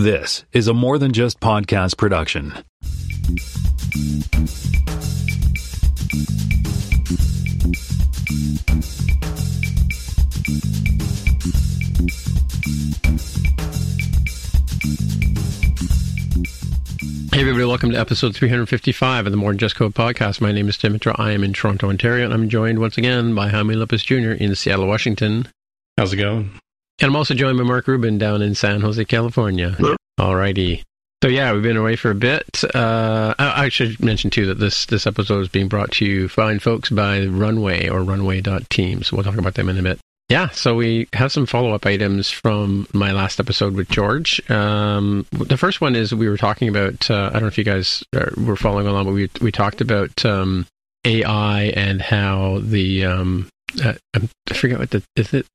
This is a more than just podcast production. Hey, everybody, welcome to episode 355 of the More Than Just Code podcast. My name is Tim Mitra. I am in Toronto, Ontario, and I'm joined once again by Jaime Lopez Jr. in Seattle, Washington. How's it going? And I'm also joined by Mark Rubin down in San Jose, California. All righty. So yeah, we've been away for a bit. Uh, I, I should mention too that this this episode is being brought to you, fine folks, by Runway or Runway.team. So we'll talk about them in a bit. Yeah, so we have some follow up items from my last episode with George. Um, the first one is we were talking about. Uh, I don't know if you guys are, were following along, but we we talked about um, AI and how the um, uh, I forget what the is it.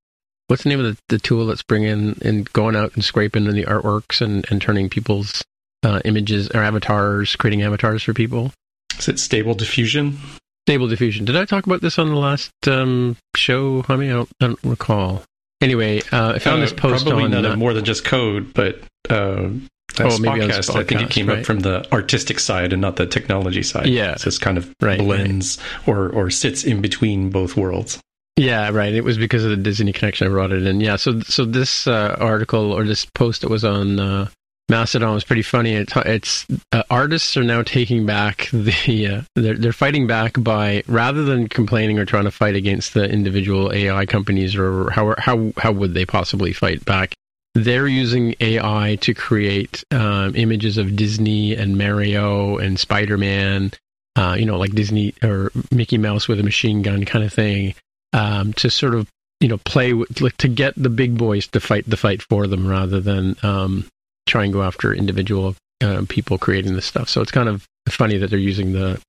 What's the name of the, the tool that's bringing and going out and scraping in the artworks and, and turning people's uh, images or avatars, creating avatars for people? Is it Stable Diffusion? Stable Diffusion. Did I talk about this on the last um, show? I I don't, I don't recall. Anyway, uh, I found Uh, this post probably on none uh, more than just code, but uh, that Oh, maybe on podcast, I think it came right. up from the artistic side and not the technology side. Yeah. so it's kind of Right, blends or or sits in between both worlds. Yeah, right. It was because of the Disney connection I brought it in. Yeah, so so this uh, article or this post that was on uh, Mastodon was pretty funny. It, it's uh, artists are now taking back the uh, they're they're fighting back by rather than complaining or trying to fight against the individual AI companies or how how how would they possibly fight back? They're using AI to create um, images of Disney and Mario and Spider Man, uh, you know, like Disney or Mickey Mouse with a machine gun kind of thing um, to sort of you know play with like to get the big boys to fight the fight for them rather than um, try and go after individual uh, people creating this stuff. So it's kind of funny that they're using the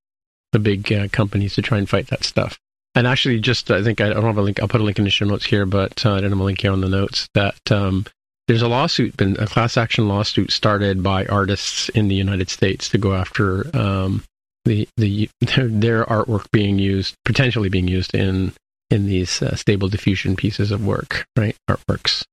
the big uh, companies to try and fight that stuff. And actually, just I think I don't have a link. I'll put a link in the show notes here, but uh, I don't have a link here on the notes that um, there's a lawsuit, been a class action lawsuit started by artists in the United States to go after um, the the their, their artwork being used, potentially being used in in these uh, stable diffusion pieces of work, right? Artworks.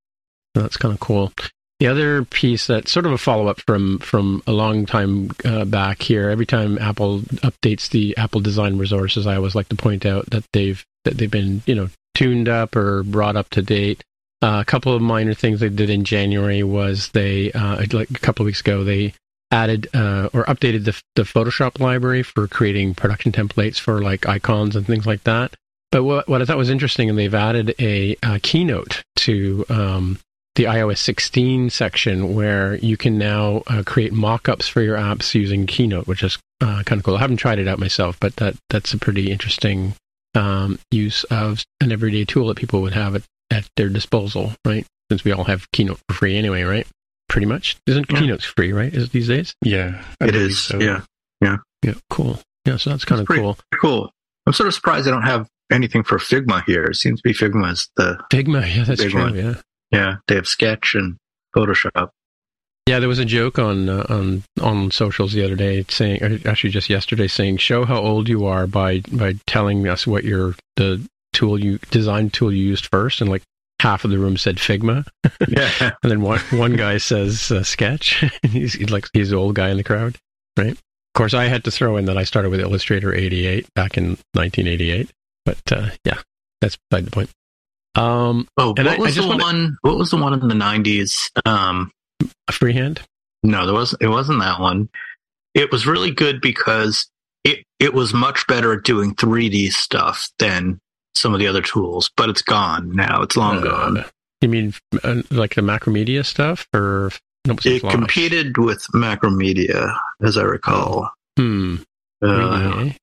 So that's kind of cool. The other piece that's sort of a follow up from from a long time uh, back here. Every time Apple updates the Apple Design resources, I always like to point out that they've that they've been you know tuned up or brought up to date. Uh, a couple of minor things they did in January was they uh, like a couple of weeks ago they added uh, or updated the the Photoshop library for creating production templates for like icons and things like that. But what, what I thought was interesting, and they've added a, uh keynote to um, the iOS 16 section where you can now uh, create mock-ups for your apps using Keynote, which is uh, kind of cool. I haven't tried it out myself, but that that's a pretty interesting um, use of an everyday tool that people would have at, at their disposal, right? Since we all have Keynote for free anyway, right? Pretty much. Isn't Yeah. Keynote free, right? Is it these days? Yeah, I It is. so. Yeah. Yeah, cool. Yeah, so that's kind of pretty- cool. Cool. I'm sort of surprised I don't have anything for Figma here. It seems to be Figma is the Figma, yeah, that's true. one. Yeah, yeah. They have Sketch and Photoshop. yeah. There was a joke on uh, on on socials the other day saying, actually just yesterday, saying, "Show how old you are by by telling us what your the tool you design tool you used first, And like half of the room said Figma, Yeah. and then one one guy says uh, Sketch. he's, he's like he's the old guy in the crowd, right? Of course, I had to throw in that I started with Illustrator '88 back in 1988, but uh, yeah, that's beside the point. Um, Oh, And what I- was I just the wanna- one? What was the one in the '90s? Um, freehand. no, there was. It wasn't that one. It was really good because it it was much better at doing 3D stuff than some of the other tools. But it's gone now. It's long gone. Uh, you mean uh, like the Macromedia stuff, or no, It Flash? competed with Macromedia, as I recall. Hmm. Uh, really,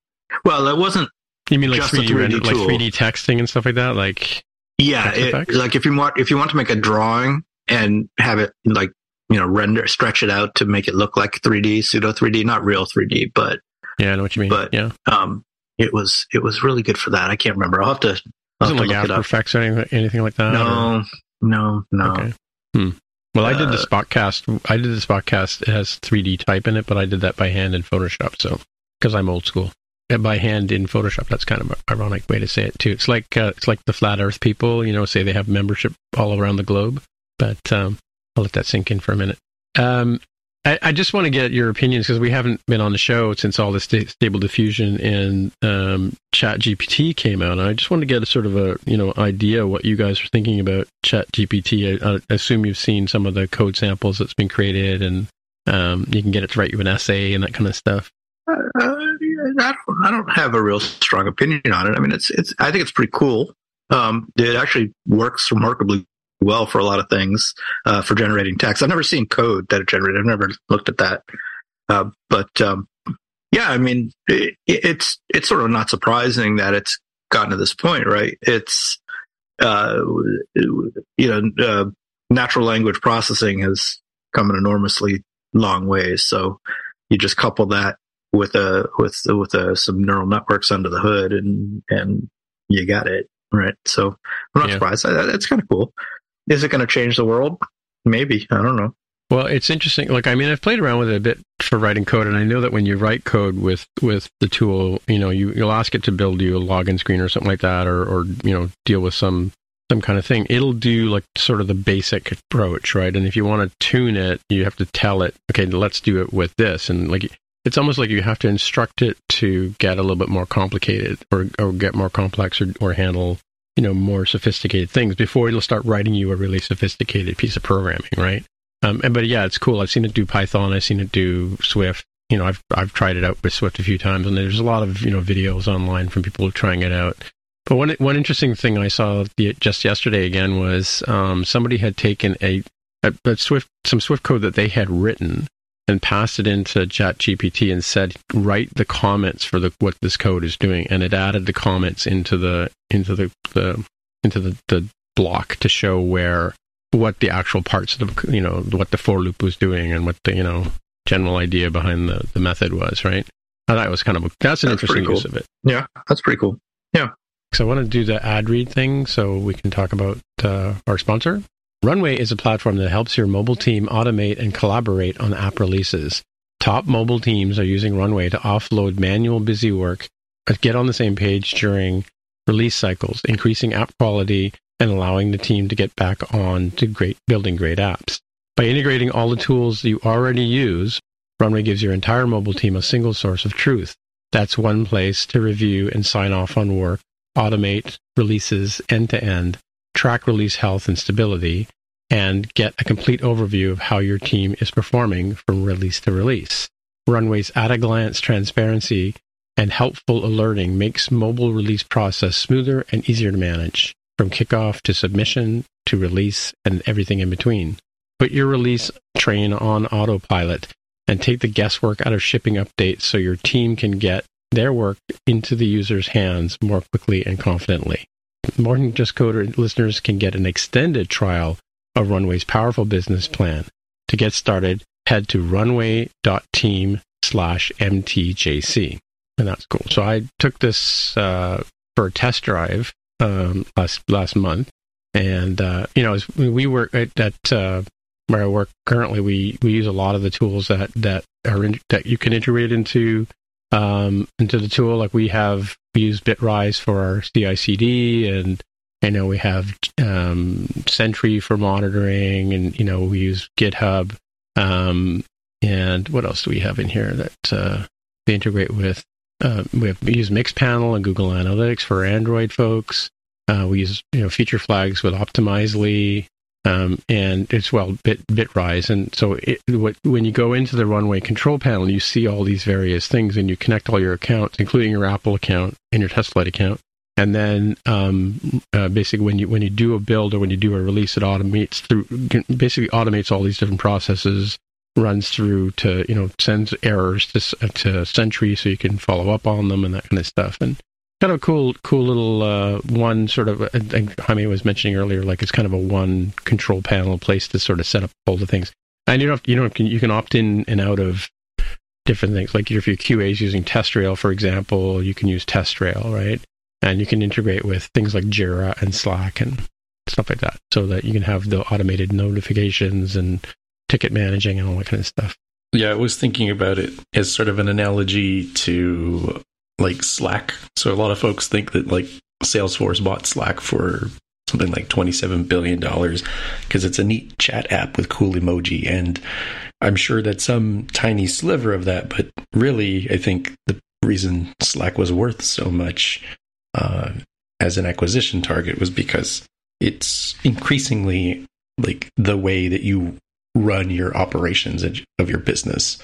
well, it wasn't. You mean like 3D, 3D render, like 3D texting and stuff like that? Like Yeah, it, like if you want if you want to make a drawing and have it like you know render stretch it out to make it look like 3D pseudo 3D, not real 3D, but yeah, I know what you mean. But- yeah, um, it was it was really good for that. I can't remember. I'll have to. I'll have like to look it After. Effects or anything, anything like that. or- No, no, no. Okay. Hmm. Well, I did the Uh, Spotcast. I did the Spotcast. It has 3D type in it, but I did that by hand in Photoshop. So, because I'm old school, by hand in Photoshop. That's kind of an ironic way to say it too. It's like uh, it's like the flat Earth people. You know, say they have membership all around the globe. But um, I'll let that sink in for a minute. Um, I, I just want to get your opinions because we haven't been on the show since all this sta- stable diffusion and um, Chat GPT came out. And I just want to get a sort of a you know idea what you guys are thinking about Chat GPT. I, I assume you've seen some of the code samples that's been created, and um, you can get it to write you an essay and that kind of stuff. Uh, I don't. I don't have a real strong opinion on it. I mean, it's it's. I think it's pretty cool. Um, it actually works remarkably well for a lot of things uh, for generating text. I've never seen code that it generated. I've never looked at that. Uh, but um, yeah, I mean, it, it's it's sort of not surprising that it's gotten to this point, right? It's uh, you know, uh, natural language processing has come an enormously long ways. So you just couple that with a with with a, some neural networks under the hood, and and you got it right. So I'm not Yeah. surprised. That's kind of cool. Is it going to change the world? Maybe. I don't know. Well, it's interesting. Like, I mean, I've played around with it a bit for writing code, and I know that when you write code with with the tool, you know, you you'll ask it to build you a login screen or something like that, or or you know, deal with some some kind of thing. It'll do like sort of the basic approach, right? And if you want to tune it, you have to tell it, okay, let's do it with this, and like. It's almost like you have to instruct it to get a little bit more complicated or, or get more complex or, or handle, you know, more sophisticated things before it'll start writing you a really sophisticated piece of programming, right? Um, and, but yeah, it's cool. I've seen it do Python. I've seen it do Swift. You know, I've I've tried it out with Swift a few times, and there's a lot of you know videos online from people trying it out. But one one interesting thing I saw the, just yesterday again was um, somebody had taken a, a, a Swift some Swift code that they had written and passed it into ChatGPT and said write the comments for the what this code is doing, and it added the comments into the into the, the into the, the block to show where what the actual parts of the you know what the for loop was doing and what the you know general idea behind the, the method was right I thought it was kind of a, that's an That's interesting pretty use of it Yeah, that's pretty cool. Yeah. So I want to do the ad read thing so we can talk about uh, our sponsor. Runway is a platform that helps your mobile team automate and collaborate on app releases. Top mobile teams are using Runway to offload manual busy work, get on the same page during release cycles, increasing app quality and allowing the team to get back on to great building great apps. By integrating all the tools you already use, Runway gives your entire mobile team a single source of truth. That's one place to review and sign off on work automate releases end to end, track release health and stability, and get a complete overview of how your team is performing from release to release. Runway's at a glance transparency and helpful alerting makes mobile release process smoother and easier to manage. from kickoff to submission to release and everything in between. Put your release train on autopilot and take the guesswork out of shipping updates so your team can get their work into the user's hands more quickly and confidently. Than just coder listeners can get an extended trial of Runway's powerful business plan. To get started, head to runway.team slash mtjc. And that's cool. So I took this uh, for a test drive um, last last month, and uh, you know, we work at, at uh, where I work currently, we we use a lot of the tools that that are in, that you can integrate into um, into the tool. Like we have we use Bitrise for our CI/CD, and I know we have um, Sentry for monitoring, and you know we use GitHub. Um, and what else do we have in here that uh, they integrate with? Uh, we, have, we use Mixpanel and Google Analytics for Android folks. Uh, we use you know feature flags with Optimizely um, and it's well bit bitrise and so it, what, when you go into the runway control panel you see all these various things and you connect all your accounts including your apple account and your testflight account. And then um, uh, basically when you when you do a build or when you do a release it automates through basically automates all these different processes runs through to you know sends errors to, to sentry so you can follow up on them and that kind of stuff. And kind of a cool, cool little uh, one sort of. I think Jaime was mentioning earlier, like it's kind of a one control panel place to sort of set up all the things. And you don't, you know, you can opt in and out of different things. Like if your QA is using TestRail, for example, you can use TestRail, right? And you can integrate with things like Jira and Slack and stuff like that, so that you can have the automated notifications and ticket managing and all that kind of stuff. Yeah, I was thinking about it as sort of an analogy to like Slack. So a lot of folks think that like Salesforce bought Slack for something like $27 billion because it's a neat chat app with cool emoji. And I'm sure that some tiny sliver of that, but really, I think the reason Slack was worth so much uh, as an acquisition target was because it's increasingly like the way that you run your operations of your business.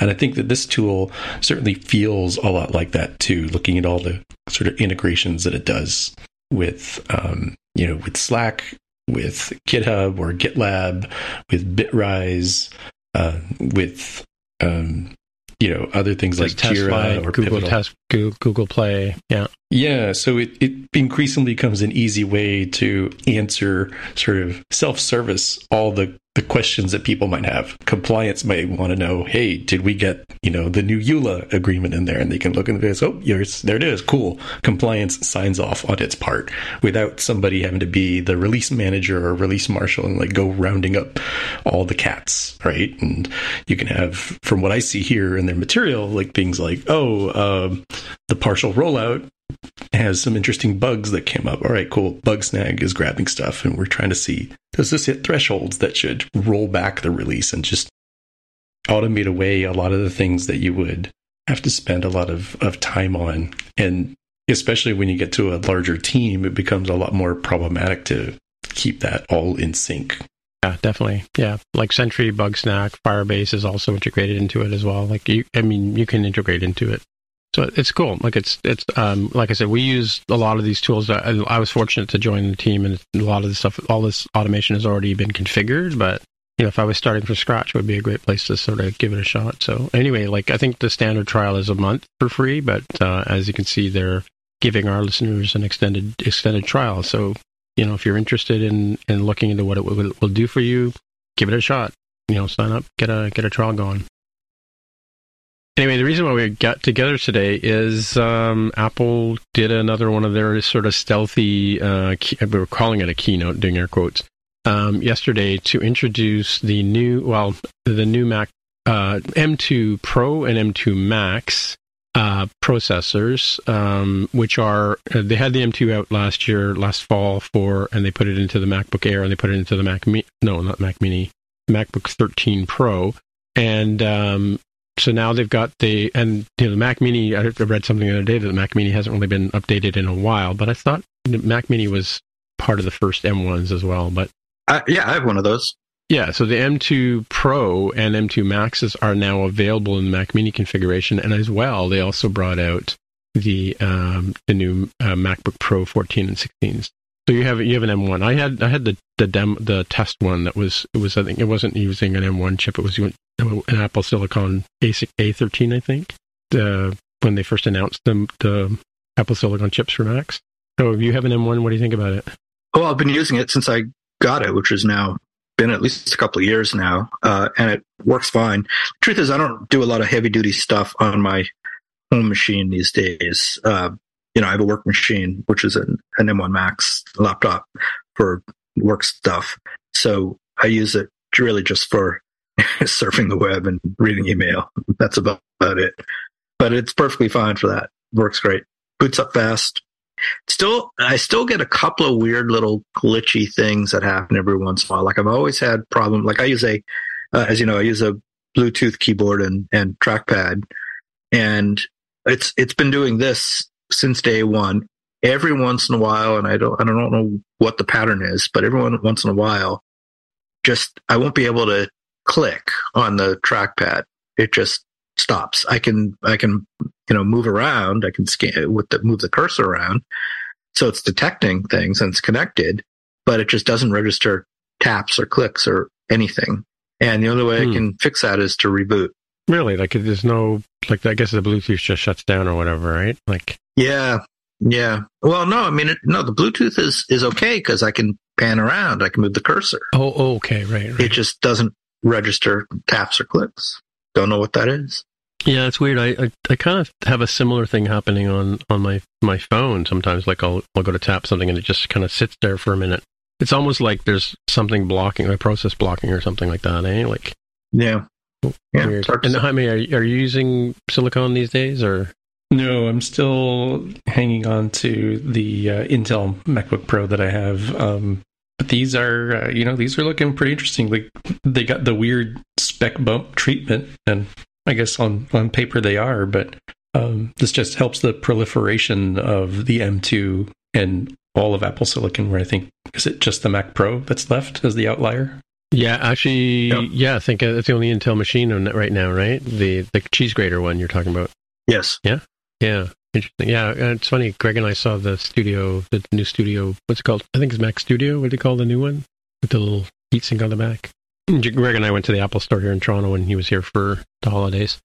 And I think that this tool certainly feels a lot like that too, looking at all the sort of integrations that it does with, um, you know, with Slack, with GitHub or GitLab, with Bitrise, uh, with, um, you know, other things like Jira or Google Pivotal. Test, Google Play. Yeah. Yeah. So it, it increasingly becomes an easy way to answer sort of self service all the the questions that people might have. Compliance might want to know, hey, did we get, you know, the new EULA agreement in there? And they can look in the face, oh, yours, there it is. Cool. Compliance signs off on its part without somebody having to be the release manager or release marshal and like go rounding up all the cats, right? And you can have, from what I see here in their material, like things like, oh, uh, the partial rollout has some interesting bugs that came up. All right, cool. Bugsnag is grabbing stuff, and we're trying to see does this hit thresholds that should roll back the release and just automate away a lot of the things that you would have to spend a lot of, of time on. And especially when you get to a larger team, it becomes a lot more problematic to keep that all in sync. Yeah, definitely. Yeah, like Sentry, Bugsnag, Firebase is also integrated into it as well. Like you, I mean, you can integrate into it so it's cool. Like it's it's um, like I said, we use a lot of these tools. I, I was fortunate to join the team, and a lot of the stuff, all this automation has already been configured. But you know, if I was starting from scratch, it would be a great place to sort of give it a shot. So anyway, like I think the standard trial is a month for free, but uh, as you can see, they're giving our listeners an extended extended trial. So you know, if you're interested in in looking into what it will, will do for you, give it a shot. You know, sign up, get a get a trial going. Anyway, the reason why we got together today is um, Apple did another one of their sort of stealthy, uh, we were calling it a keynote, doing air quotes, um, yesterday to introduce the new, well, the new Mac uh, M2 Pro and M2 Max uh, processors, um, which are uh, they had the M2 out last year, last fall for, and they put it into the MacBook Air and they put it into the Mac, Mi- no, not Mac Mini, MacBook 13 Pro, and um, so now they've got the and you know the Mac Mini. I read something the other day that the Mac Mini hasn't really been updated in a while, but I thought the Mac Mini was part of the first M1s as well. But yeah, I have one of those. Yeah, so the M2 Pro and M2 Maxes are now available in the Mac Mini configuration, and as well, they also brought out the um, the new uh, MacBook Pro 14 and 16s. So you have you have an M1. I had I had the the dem the test one that was it was I think it wasn't using an M1 chip. It was an Apple Silicon ASIC A13 I think. When they first announced them the Apple Silicon chips for Macs. So if you have an M1, what do you think about it? Well, I've been using it since I got it, which has now been at least a couple of years now, uh, and it works fine. Truth is, I don't do a lot of heavy duty stuff on my home machine these days. Uh, you know, I have a work machine, which is an, an M1 Max laptop for work stuff. So I use it really just for surfing the web and reading email. That's about, about it. But it's perfectly fine for that. Works great. Boots up fast. Still, I still get a couple of weird little glitchy things that happen every once in a while. Like I've always had problem. Like I use a, uh, as you know, I use a Bluetooth keyboard and, and trackpad and it's, it's been doing this since day one. Every once in a while, and I don't, I don't know what the pattern is, but every once in a while, just I won't be able to click on the trackpad. It just stops. I can, I can, you know, move around. I can scan with the move the cursor around, so it's detecting things and it's connected, but it just doesn't register taps or clicks or anything. And the only way hmm. I can fix that is to reboot. Really? Like there's no like I guess the Bluetooth just shuts down or whatever, right? Like yeah, yeah. Well, no, I mean it, no. The Bluetooth is is okay because I can pan around. I can move the cursor. Oh, oh, okay, right, right. It just doesn't register taps or clicks. Don't know what that is. Yeah, it's weird. I, I, I, kind of have a similar thing happening on, on my, my phone sometimes. Like I'll I'll go to tap something and it just kind of sits there for a minute. It's almost like there's something blocking, a process blocking or something like that, eh? Like yeah, yeah. Weird. And Jaime, are, are you using Silicon these days or? No, I'm still hanging on to the uh, Intel MacBook Pro that I have. Um, but these are, uh, you know, these are looking pretty interesting. Like they got the weird spec bump treatment, and I guess on on paper they are, but um, this just helps the proliferation of the M2 and all of Apple Silicon. Where I think is it just the Mac Pro that's left as the outlier? Yeah, actually, yep. yeah, I think it's the only Intel machine on it right now, right? The the cheese grater one you're talking about. Yes. Yeah. Yeah. Interesting. Yeah, it's funny. Greg and I saw the studio, the new studio. What's it called? I think it's Mac Studio. What do you call the new one with the little heatsink on the back? Greg and I went to the Apple Store here in Toronto when he was here for the holidays.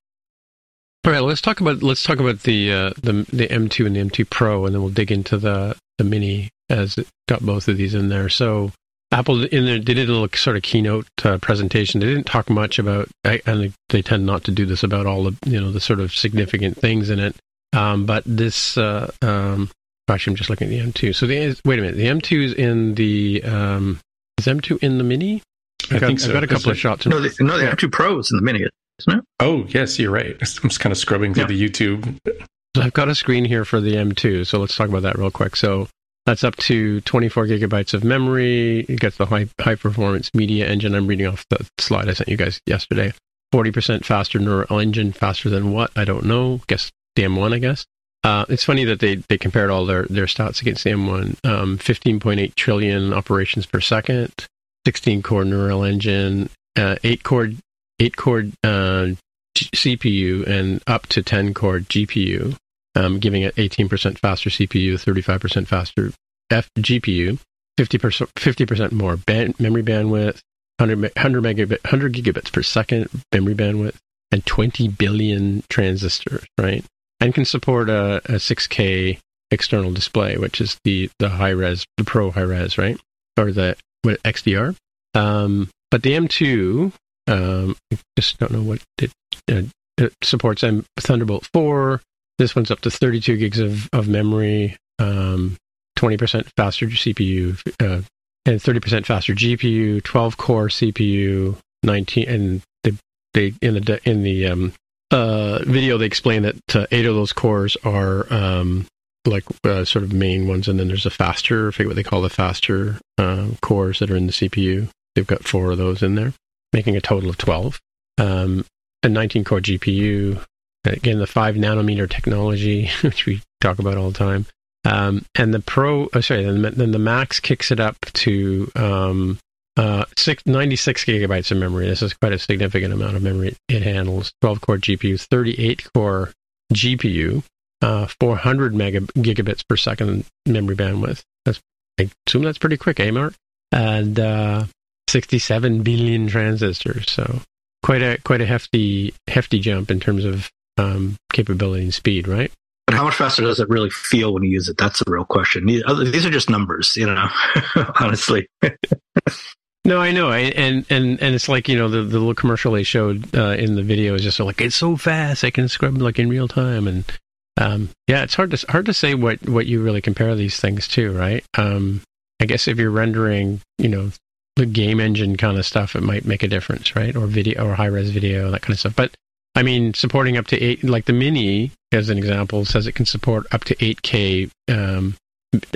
All right, let's talk about let's talk about the uh, the the M2 and the M2 Pro, and then we'll dig into the the Mini as it got both of these in there. So Apple in there, they did a little sort of keynote uh, presentation. They didn't talk much about, and they tend not to do this about all the you know the sort of significant things in it. Um, but this, uh, um, actually, I'm just looking at the M2. So the wait a minute, the M2 is in the um, is M2 in the Mini? I've I got, think so. I've got a couple of shots. No, the, no, the M2 Pro is in the Mini, isn't it? Oh yes, you're right. I'm just kind of scrubbing through yeah. the YouTube. So I've got a screen here for the M2. So let's talk about that real quick. So that's up to 24 gigabytes of memory. It gets the high, high performance media engine. I'm reading off the slide I sent you guys yesterday. 40% faster neural engine, faster than what? I don't know. Guess the M1, I guess. Uh, it's funny that they, they compared all their, their stats against the M1. Um, 15.8 trillion operations per second, 16 core neural engine, uh, 8 core, 8 core uh, CPU, and up to 10 core GPU um, giving it 18% faster CPU, 35% faster F GPU, 50%, 50% more band, memory bandwidth, 100, 100, megabit, 100 gigabits per second memory bandwidth, and 20 billion transistors, right? And can support a, a 6K external display, which is the, the high res, the pro high res, right? Or the what, XDR. Um, but the M2, um, I just don't know what it, uh, it supports. M Thunderbolt 4, this one's up to 32 gigs of, of memory, um, 20% faster CPU, uh, and 30% faster GPU, 12 core CPU, 19, and they, they in the in the um, uh, video they explain that uh, eight of those cores are um, like uh, sort of main ones, and then there's a faster, I forget what they call the faster uh, cores that are in the CPU. They've got four of those in there, making a total of 12. Um, a 19 core GPU, Again, the five nanometer technology, which we talk about all the time. Um, and the Pro, oh, sorry, then, then the Max kicks it up to um, uh, six, 96 gigabytes of memory. This is quite a significant amount of memory it handles. 12 core GPU, 38 core GPU, uh, 400 mega, gigabits per second memory bandwidth. That's I assume that's pretty quick, eh, Mark? And uh, 67 billion transistors. So quite a quite a hefty hefty jump in terms of um, capability and speed, right? But how much faster does it really feel when you use it? That's the real question. These are just numbers, you know. honestly. No, I know, and and and it's like you know the the little commercial they showed uh, in the video is just like it's so fast I can scrub like in real time, and um, yeah, it's hard to hard to say what what you really compare these things to, right? Um, I guess if you're rendering, you know, the game engine kind of stuff, it might make a difference, right? Or video or high res video, that kind of stuff. But I mean, supporting up to eight, like the Mini, as an example, says it can support up to 8K um,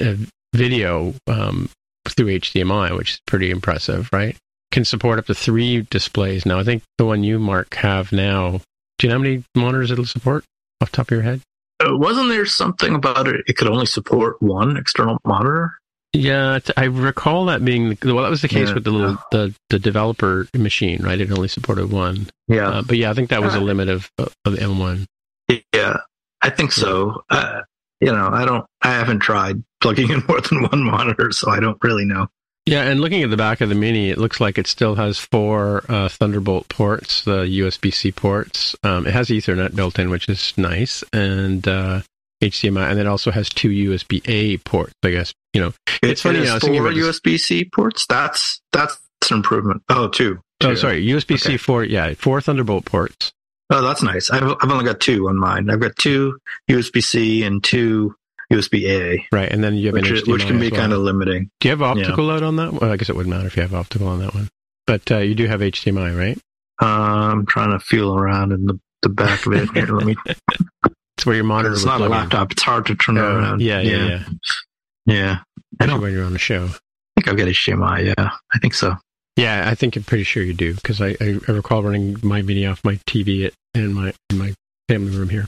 uh, video um, through HDMI, which is pretty impressive, right? Can support up to three displays. Now, I think the one you, Mark, have now, do you know how many monitors it'll support off top of your head? Uh, wasn't there something about it? It could only support one external monitor. Yeah, I recall that being the, well. That was the case yeah. with the little the, the developer machine, right? It only supported one. Yeah, uh, but yeah, I think that was a limit of of M1. Yeah, I think so. Uh, you know, I don't, I haven't tried plugging in more than one monitor, so I don't really know. Yeah, and looking at the back of the Mini, it looks like it still has four uh, Thunderbolt ports, the USB C ports. Um, it has Ethernet built in, which is nice, and uh, HDMI, and it also has two USB A ports. I guess you know it's it, funny. It four USB C ports. That's that's an improvement. Oh, two. Oh, sorry, USB C okay. four. Yeah, four Thunderbolt ports. Oh, that's nice. I've, I've only got two on mine. I've got two USB C and two USB A. Right, and then you have which, an HDMI which can be well. kind of limiting. Do you have optical yeah. out on that? Well, I guess it wouldn't matter if you have optical on that one, but uh, you do have HDMI, right? Uh, I'm trying to feel around in the, the back of it. Here, let me. It's where your monitor. Is. It's not a laptop. In. It's hard to turn uh, around. Yeah, yeah, yeah. Yeah. yeah. I don't. When you're on a show. I think I've got HDMI. Yeah, I think so. Yeah, I think I'm pretty sure you do because I, I, I, recall running my Mini off my TV at, in my in my family room here.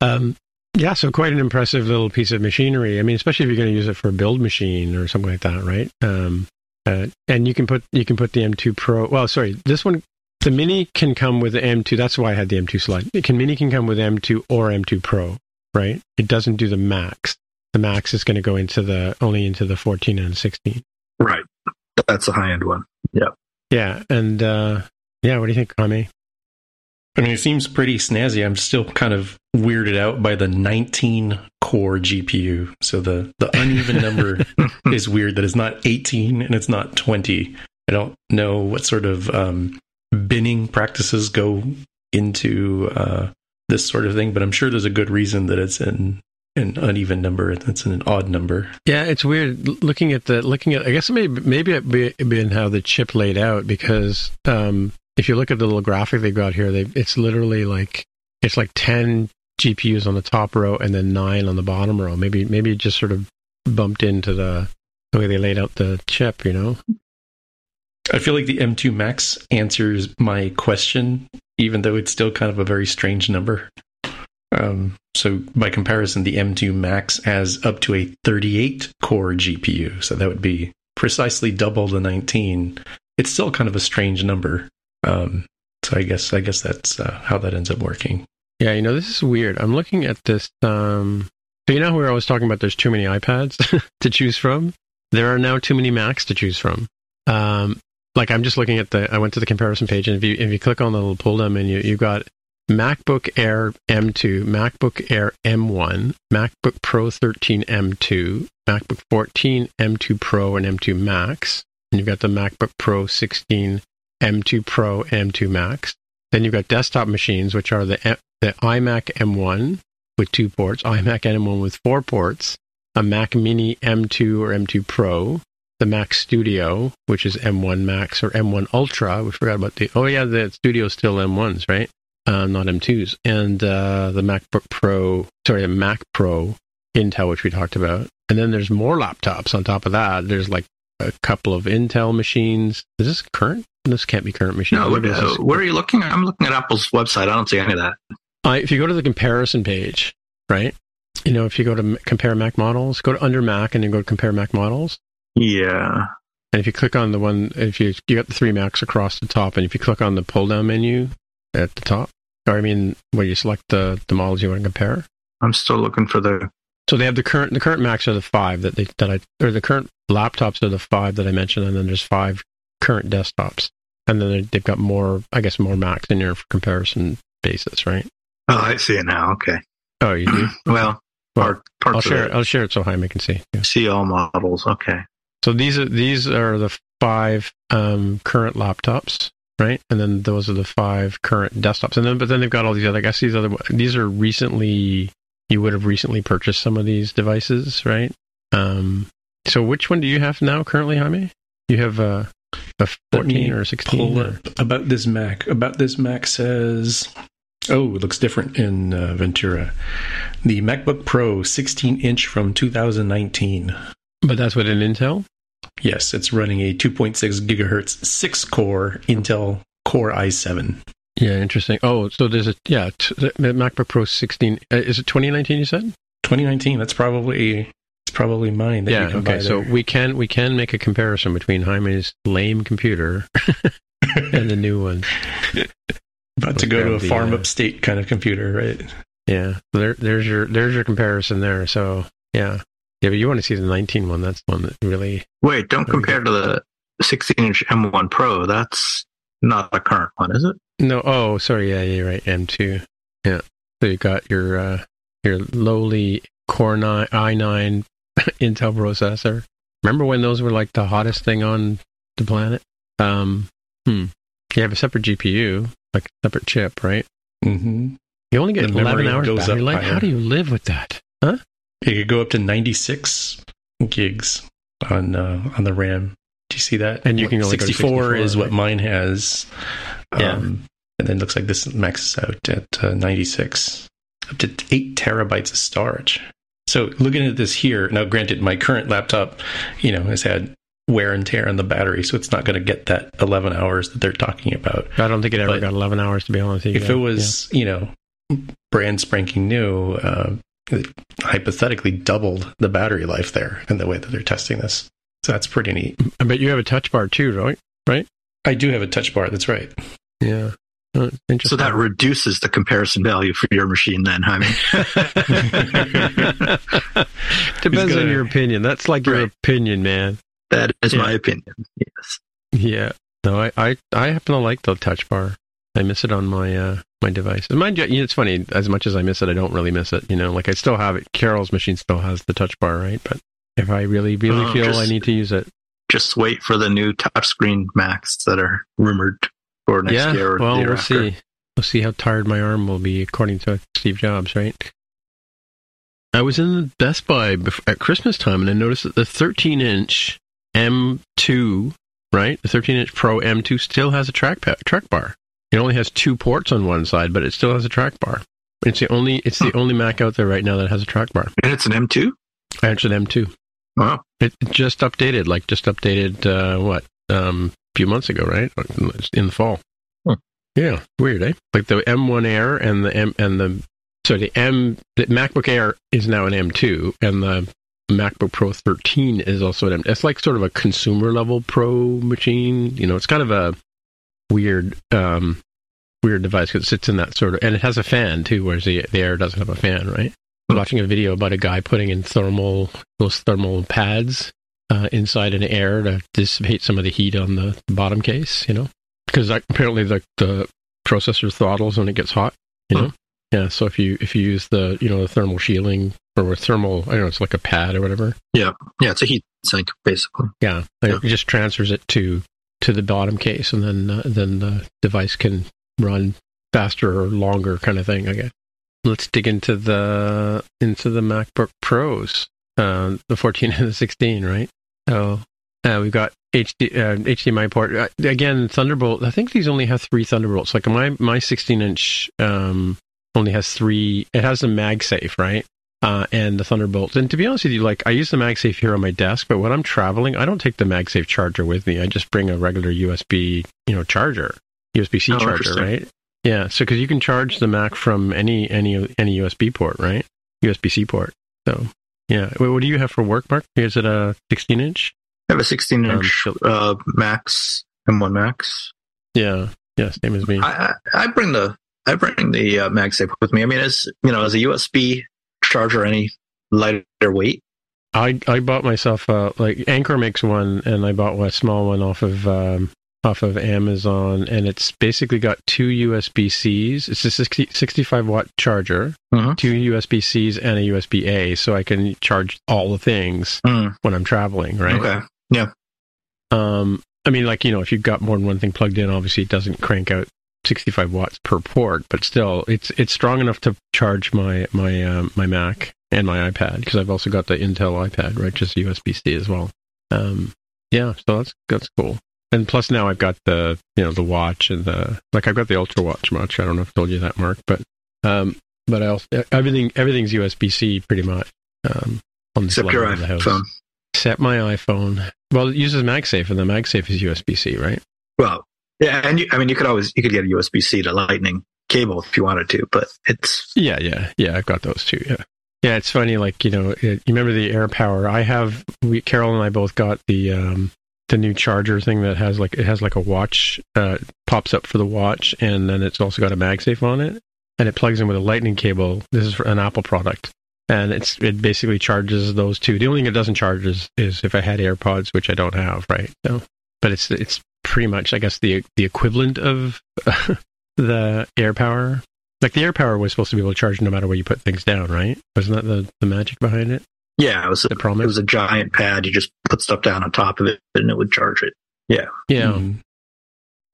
Um, yeah, so quite an impressive little piece of machinery. I mean, especially if you're going to use it for a build machine or something like that, right? Um, uh, and you can put you can put the M2 Pro. Well, sorry, this one the Mini can come with the M2. That's why I had the M2 slide. It can Mini can come with M2 or M2 Pro, right? It doesn't do the Max. The Max is going to go into the only into the 14 and 16. Right. That's a high end one. Yeah. Yeah, and uh, yeah, what do you think, Jaime? I mean, it seems pretty snazzy. I'm still kind of weirded out by the 19 core GPU. So the, the uneven number is weird that it's not 18 and it's not 20. I don't know what sort of um, binning practices go into uh, this sort of thing, but I'm sure there's a good reason that it's in an uneven number. It's an odd number. Yeah, it's weird looking at the looking at. I guess maybe maybe it been how the chip laid out because um, if you look at the little graphic they got here, they it's literally like it's like ten GPUs on the top row and then nine on the bottom row. Maybe maybe it just sort of bumped into the the way they laid out the chip. You know. I feel like the M2 Max answers my question, even though it's still kind of a very strange number. Um, so by comparison, the M2 Max has up to a 38 core GPU, so that would be precisely double the 19. It's still kind of a strange number. Um, so I guess I guess that's uh, how that ends up working. Yeah, you know, this is weird. I'm looking at this. Um, so you know, we were always talking about there's too many iPads to choose from. There are now too many Macs to choose from. Um, like I'm just looking at the. I went to the comparison page, and if you if you click on the little pull down menu, you got MacBook Air M2, MacBook Air M1, MacBook Pro 13 M2, MacBook 14 M2 Pro and M2 Max, and you've got the MacBook Pro 16 M2 Pro, M2 Max. Then you've got desktop machines, which are the, the iMac M1 with two ports, iMac M1 with four ports, a Mac Mini M2 or M2 Pro, the Mac Studio, which is M1 Max or M1 Ultra. We forgot about the, oh yeah, the Studio still M1s, right? Uh, not M2s. And uh, the MacBook Pro, sorry, the Mac Pro Intel, which we talked about. And then there's more laptops on top of that. There's like a couple of Intel machines. Is this current? This can't be current machines. No, what, uh, where are you looking? I'm looking at Apple's website. I don't see any of that. Uh, if you go to the comparison page, right? You know, if you go to compare Mac models, go to under Mac and then go to compare Mac models. Yeah. And if you click on the one, if you you got the three Macs across the top, and if you click on the pull down menu at the top, or I mean, where you select the the models you want to compare. I'm still looking for the So they have the current the current Macs are the five that they that I or the current laptops are the five that I mentioned, and then there's five current desktops, and then they- they've got more I guess more Macs in there for comparison basis, right? Oh, I see it now. Okay. Oh, you do. Well, Well, part, parts I'll share it. it. I'll share it so Jaime can see. Yeah. See all models. Okay. So these are these are the five um, current laptops, right? And then those are the five current desktops. And then but then they've got all these other. I guess these other these are recently you would have recently purchased some of these devices, right? Um, so which one do you have now currently, Jaime? You have a, a 14 or 16? Pull or- about this Mac. About this Mac says, oh, it looks different in uh, Ventura. The MacBook Pro 16 inch from 2019. But that's with an Intel. Yes, it's running a 2.6 gigahertz six core Intel Core i7. Yeah, interesting. Oh, so there's a yeah t- the MacBook Pro 16. Uh, is it 2019? You said? 2019. That's probably it's probably mine. That yeah. you can Okay. buy So we can we can make a comparison between Jaime's lame computer and the new one. about to go to a the, farm uh, upstate kind of computer, right? Yeah. There, there's your there's your comparison there. So yeah, yeah. But you want to see the 19 one? That's the one that really. Wait, don't There compare to the 16 inch M1 Pro. That's not a current one, is it? No. Oh, sorry. Yeah, you're right. M2. Yeah. So you got your uh, your lowly Core 9 i9 Intel processor. Remember when those were like the hottest thing on the planet? Um, hmm. You have a separate GPU, like a separate chip, right? Mm-hmm. You only get The 11 hours battery life. higher. How do you live with that? It could go up to 96 gigs on uh, on the RAM. Do you see that? And you can only go to 64 is 64, what mine has. Yeah. Um, and then it looks like this maxes out at uh, 96, up to eight terabytes of storage. So looking at this here, now granted, my current laptop, you know, has had wear and tear on the battery, so it's not going to get that 11 hours that they're talking about. I don't think it ever But got 11 hours to be honest. with you. If it was, you know, brand spanking new, uh, hypothetically doubled the battery life there in the way that they're testing this. So that's pretty neat. I bet you have a touch bar too, right? Right? I do have a touch bar. That's right. Yeah. Oh, So that reduces the comparison value for your machine then, I mean. Depends gonna- on your opinion. That's like your opinion, man. that is Yeah. my opinion. Yes. Yeah. No, I, I, I happen to like the touch bar. I miss it on my uh, my device. And mind you, you know, it's funny. As much as I miss it, I don't really miss it. You know, like I still have it. Carol's machine still has the touch bar, right? But if I really, really Oh, feel just- I need to use it, Just wait for the new touchscreen Macs that are rumored for next yeah. year or well, the year we'll after. see. We'll see how tired my arm will be, according to Steve Jobs, right? I was in the Best Buy at Christmas time, and I noticed that the 13 inch M2, right, the 13 inch Pro M2 still has a track pa- track bar. It only has two ports on one side, but it still has a track bar. It's the only it's the only Mac out there right now that has a track bar. And it's an M2? I answered M2. Wow. It just updated, like just updated uh, what um, a few months ago, right? In the fall. Hmm. Yeah, weird, eh? Like the M1 Air and the M and the so the M the MacBook Air is now an M2, and the MacBook Pro 13 is also an M. It's like sort of a consumer level Pro machine. You know, it's kind of a weird um, weird device because it sits in that sort of, and it has a fan too, whereas the the Air doesn't have a fan, right? Was watching a video about a guy putting in thermal those thermal pads uh, inside an air to dissipate some of the heat on the bottom case. You know, because apparently the the processor throttles when it gets hot. You know, yeah. So if you if you use the you know the thermal shielding or thermal, I don't know, it's like a pad or whatever. Yeah, yeah, it's a heat sink, basically. Yeah, Yeah. it just transfers it to to the bottom case, and then uh, then the device can run faster or longer, kind of thing. Guess. Let's dig into the into the MacBook Pros, uh, the 14 and the 16, right? So uh, we've got HD, uh, HDMI port uh, again. Thunderbolt. I think these only have three Thunderbolts. Like my my 16 inch um, only has three. It has a MagSafe, right? Uh, and the Thunderbolt. And to be honest with you, like I use the MagSafe here on my desk, but when I'm traveling, I don't take the MagSafe charger with me. I just bring a regular USB, you know, charger, USB C Oh, charger, right? Yeah, so because you can charge the Mac from any any any USB port, right? USB C port. So yeah, Wait, what do you have for work, Mark? Is it a 16 inch? I have a 16 inch Um, uh, Max, M1 Max. Yeah, yeah, same as me. I, I, I bring the I bring the uh, MagSafe with me. I mean, as you know, as a USB charger, any lighter weight. I I bought myself a, like Anker makes one, and I bought a small one off of um, off of Amazon, and it's basically got two USB Cs. It's a 60, 65 watt charger, Mhm. two USB Cs, and a USB A, so I can charge all the things Mm, when I'm traveling. Right. Okay. Yeah. Um, I mean, like, you know, if you've got more than one thing plugged in, obviously it doesn't crank out 65 watts per port, but still, it's it's strong enough to charge my my um, my Mac and my iPad because I've also got the Intel iPad, right, just USB C as well. Um, yeah, so that's that's cool. And plus now I've got the you know the watch and the like I've got the Ultra Watch watch. I don't know if I told you that, Mark, but um, but I also everything everything's USB C pretty much. Um, on this Except your iPhone. Except my iPhone. Well, it uses MagSafe, and the MagSafe is USB C, right? Well, yeah, and you, I mean, you could always you could get a USB C to Lightning cable if you wanted to, but it's Yeah, yeah, yeah. I've got those too. Yeah, yeah. It's funny, like you know, it, you remember the AirPower? I have. We Carol and I both got the um the new charger thing that has like it has like a watch uh pops up for the watch, and then it's also got a MagSafe on it, and it plugs in with a Lightning cable. This is an Apple product. And it's it basically charges those two. The only thing it doesn't charge is, is if I had AirPods, which I don't have, right? So, but it's it's pretty much, I guess, the the equivalent of the AirPower like the AirPower was supposed to be able to charge no matter where you put things down, right? Wasn't that the, the magic behind it? yeah, it was a, promise? it was a giant pad. You just put stuff down on top of it, and it would charge it. yeah. Mm.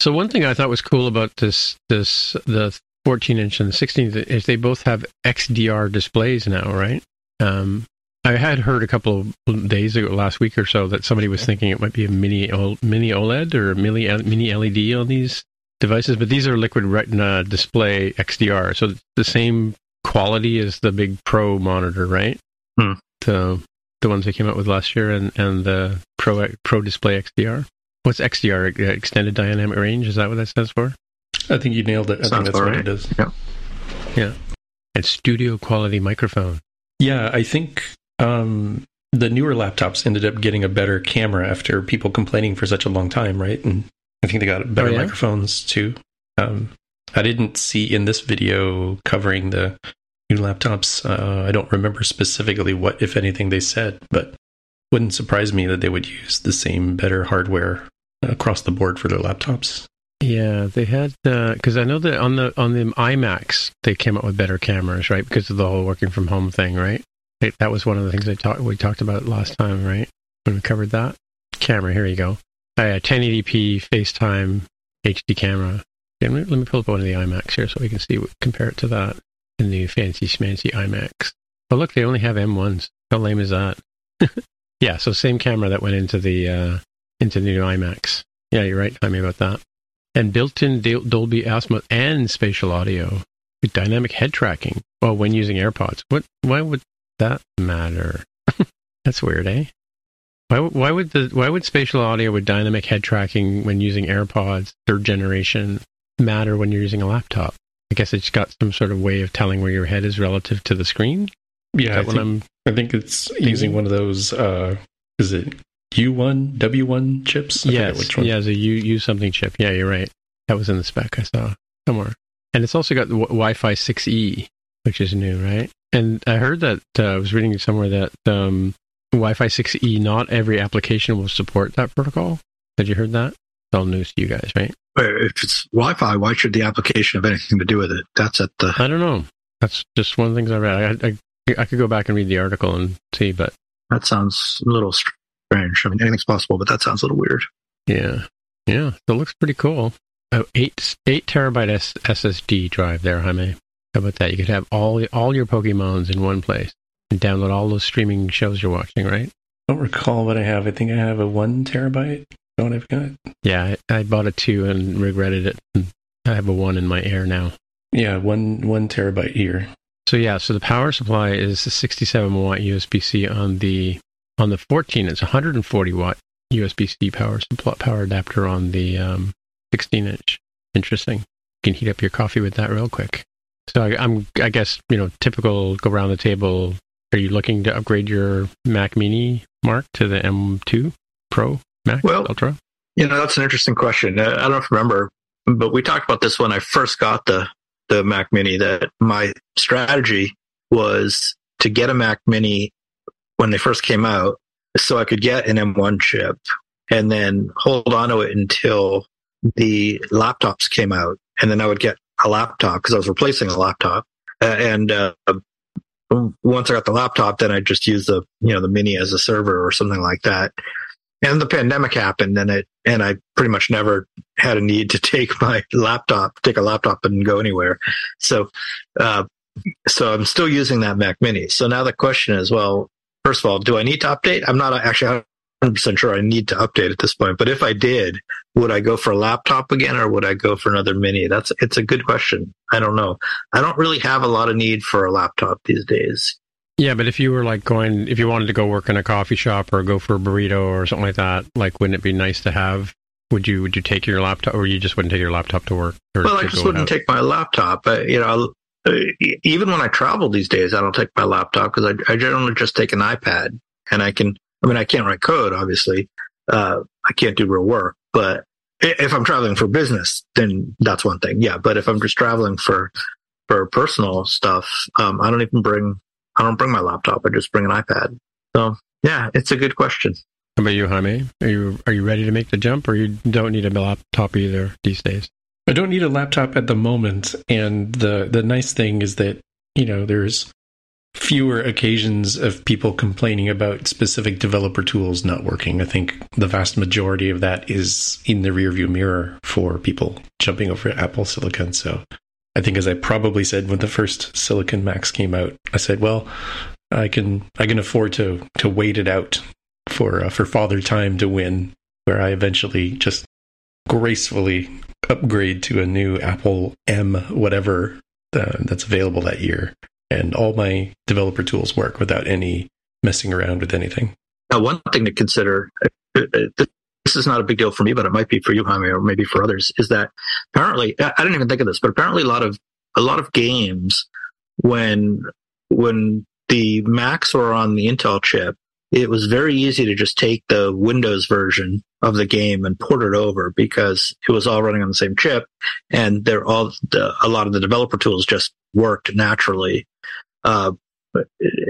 So one thing I thought was cool about this this the 14 inch and the 16 is they both have XDR displays now, right? Um, I had heard a couple of days ago, last week or so, that somebody was thinking it might be a mini mini OLED or a mini mini LED on these devices, but these are liquid retina display XDR, so the same quality as the big Pro monitor, right? Hmm. The the ones they came out with last year, and and the Pro Pro Display XDR. What's XDR? Uh, Extended Dynamic Range? Is that what that stands for? I think you nailed it. I Sounds think that's what alright. it is. And studio quality microphone. Yeah, I think um, the newer laptops ended up getting a better camera after people complaining for such a long time, right? And I think they got better Oh, yeah? microphones too. Um, I didn't see in this video covering the new laptops. Uh, I don't remember specifically what, if anything, they said, but wouldn't surprise me that they would use the same better hardware across the board for their laptops. Yeah, they had because I know that on the on the iMacs they came up with better cameras, right? Because of the whole working from home thing, right? That was one of the things they talked we talked about last time, right? When we covered that camera. Here you go. Uh, 1080p FaceTime HD camera. Let, me, let me pull up one of the iMacs here so we can see compare it to that in the fancy schmancy iMacs. Oh, look, they only have M1s. How lame is that? yeah, so same camera that went into the uh, into the new iMacs. Yeah, you're right, Tommy, about that. And built-in Dol- Dolby Atmos and spatial audio with dynamic head tracking. Well, when using AirPods, what? Why would that matter? That's weird, eh? Why, would- why would the why would spatial audio with dynamic head tracking when using AirPods third generation matter when you're using a laptop? I guess it's got some sort of way of telling where your head is relative to the screen. Yeah, I Is that what think, I'm I think it's using one of those. Uh, is it U1, W1 chips? I yes, which one. yeah, the U use something chip. Yeah, you're right. That was in the spec I saw somewhere, and it's also got the w- Wi-Fi 6E, which is new, right? And I heard that uh, I was reading somewhere that um, Wi-Fi 6E, not every application will support that protocol. Had you heard that? It's all news to you guys, right? If it's Wi-Fi, why should the application have anything to do with it? That's at the I don't know. That's just one of the things I read. I, I, I could go back and read the article and see, but that sounds a little strange. I mean, anything's possible, but that sounds a little weird. Yeah, yeah, it looks pretty cool. Oh, eight eight terabyte S- SSD drive there, Jaime. How about that? You could have all all your Pokemons in one place and download all those streaming shows you're watching, right? I don't recall what I have. I think I have a one terabyte. What I've got. Yeah, I, I bought a two and regretted it. I have a one in my Air now. Yeah, one one terabyte here. So yeah, so the power supply is a 67 watt USB-C on the on the 14. It's 140 watt USB-C power supply power adapter on the um, 16 inch. Interesting. You can heat up your coffee with that real quick. So I, I'm, I guess you know, typical. Go around the table. Are you looking to upgrade your Mac Mini, Mark, to the M2 Pro Max Well- Ultra? You know, that's an interesting question. Uh, I don't know if you remember, but we talked about this when I first got the the Mac Mini. That my strategy was to get a Mac Mini when they first came out, so I could get an M1 chip and then hold on to it until the laptops came out, and then I would get a laptop because I was replacing a laptop. Uh, and uh, once I got the laptop, then I just used the you know the Mini as a server or something like that. And the pandemic happened, and it and I pretty much never had a need to take my laptop, take a laptop, and go anywhere. So, uh, so I'm still using that Mac Mini. So now the question is, well, first of all, do I need to update? I'm not actually 100% sure I need to update at this point. But if I did, would I go for a laptop again or would I go for another mini? That's, it's a good question. I don't know. I don't really have a lot of need for a laptop these days. Yeah, but if you were like going, if you wanted to go work in a coffee shop or go for a burrito or something like that, like wouldn't it be nice to have? Would you would you take your laptop, or you just wouldn't take your laptop to work? well, I just wouldn't out? take my laptop. Uh, you know, even when I travel these days, I don't take my laptop because I, I generally just take an iPad and I can I mean, I can't write code, obviously. Uh, I can't do real work, but if I'm traveling for business, then that's one thing. Yeah. But if I'm just traveling for, for personal stuff, um, I don't even bring, I don't bring my laptop. I just bring an iPad. So yeah, it's a good question. How about you, Jaime? Are you, are you ready to make the jump or you don't need a laptop either these days? I don't need a laptop at the moment. And the, the nice thing is that, you know, there's fewer occasions of people complaining about specific developer tools not working. I think the vast majority of that is in the rearview mirror for people jumping over Apple Silicon. So I think, as I probably said when the first Silicon Macs came out, I said, "Well, I can I can afford to to wait it out for uh, for Father Time to win, where I eventually just gracefully upgrade to a new Apple M whatever uh, that's available that year." And all my developer tools work without any messing around with anything. Now, one thing to consider, uh, uh, this is not a big deal for me, but it might be for you, Jaime, or maybe for others, is that apparently, I didn't even think of this, but apparently a lot of, a lot of games when, when the Macs were on the Intel chip, it was very easy to just take the Windows version of the game and port it over because it was all running on the same chip and they're all the, a lot of the developer tools just worked naturally uh,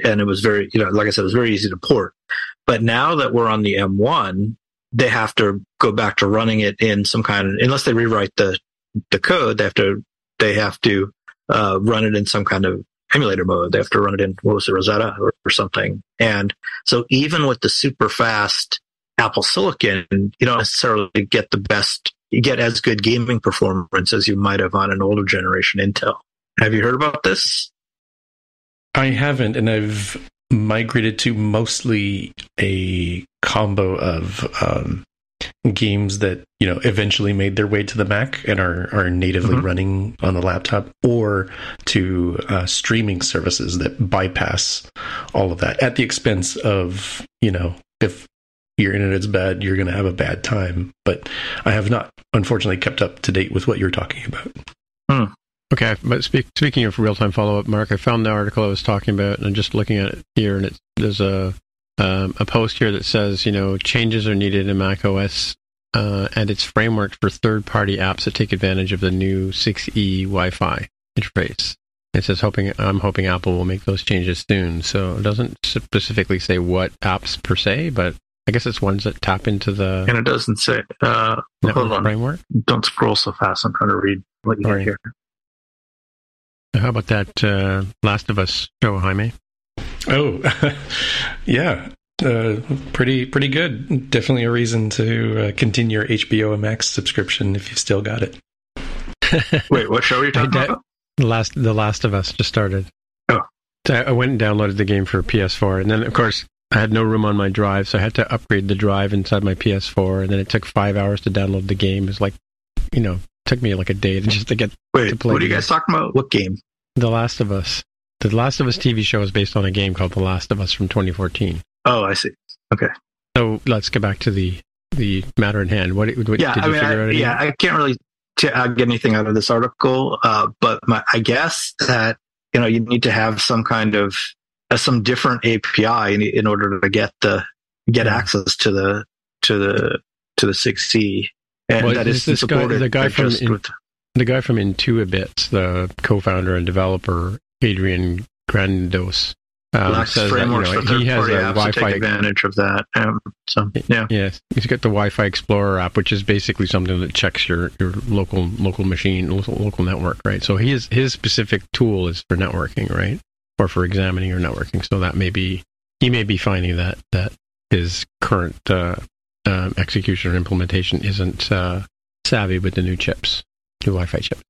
and it was very, you know, like I said, it was very easy to port. But now that we're on the M1, they have to go back to running it in some kind of, unless they rewrite the, the code, they have to, they have to, uh, run it in some kind of emulator mode. They have to run it in, what was it, Rosetta or, or something. And so even with the super fast Apple Silicon, you don't necessarily get the best, you get as good gaming performance as you might have on an older generation Intel. Have you heard about this? I haven't, and I've migrated to mostly a combo of um, games that you know eventually made their way to the Mac and are are natively mm-hmm. running on the laptop, or to uh, streaming services that bypass all of that at the expense of you know if your internet's bad, you're going to have a bad time. But I have not, unfortunately, kept up to date with what you're talking about. Hmm. Okay, but speak, speaking of real time follow up, Mark, I found the article I was talking about, and I'm just looking at it here, and it, there's a um, a post here that says, you know, changes are needed in Mac OS uh, and its framework for third party apps that take advantage of the new 6E Wi Fi interface. It says, hoping I'm hoping Apple will make those changes soon. So it doesn't specifically say what apps per se, but I guess it's ones that tap into the. And it doesn't say. Uh, hold on. Framework. Don't scroll so fast. I'm trying to read what you have here. How about that uh, Last of Us show, Jaime? Oh, yeah, uh, pretty pretty good. Definitely a reason to uh, continue your HBO Max subscription if you've still got it. Wait, what show are you talking about? The last, The Last of Us just started. Oh, so I went and downloaded the game for PS4, and then of course I had no room on my drive, so I had to upgrade the drive inside my PS4, and then it took five hours to download the game. It's like, you know, took me like a day to just to get Wait, to play. What are you guys talking about? What game? The Last of Us. The Last of Us TV show is based on a game called The Last of Us from 2014. Oh, I see. Okay. So let's get back to the the matter in hand. What, what yeah, did you I mean, figure I, out? Yeah, I can't really t- uh, get anything out of this article, uh, but my, I guess that you know you need to have some kind of uh, some different API in, in, order to get the get yeah. access to the to the to the 6E, and well, that is this guy, the guy from in, the guy from Intuitibits, the co-founder and developer, Adrian Granados, um, says that, you know, for third he has party a apps to take Wi-Fi advantage of that. Um, so yeah, Yes, he's got the Wi-Fi Explorer app, which is basically something that checks your, your local local machine, local, local network, right? So his his specific tool is for networking, right, or for examining your networking. So that may be he may be finding that that his current uh, uh, execution or implementation isn't uh, savvy with the new chips, new Wi-Fi chips.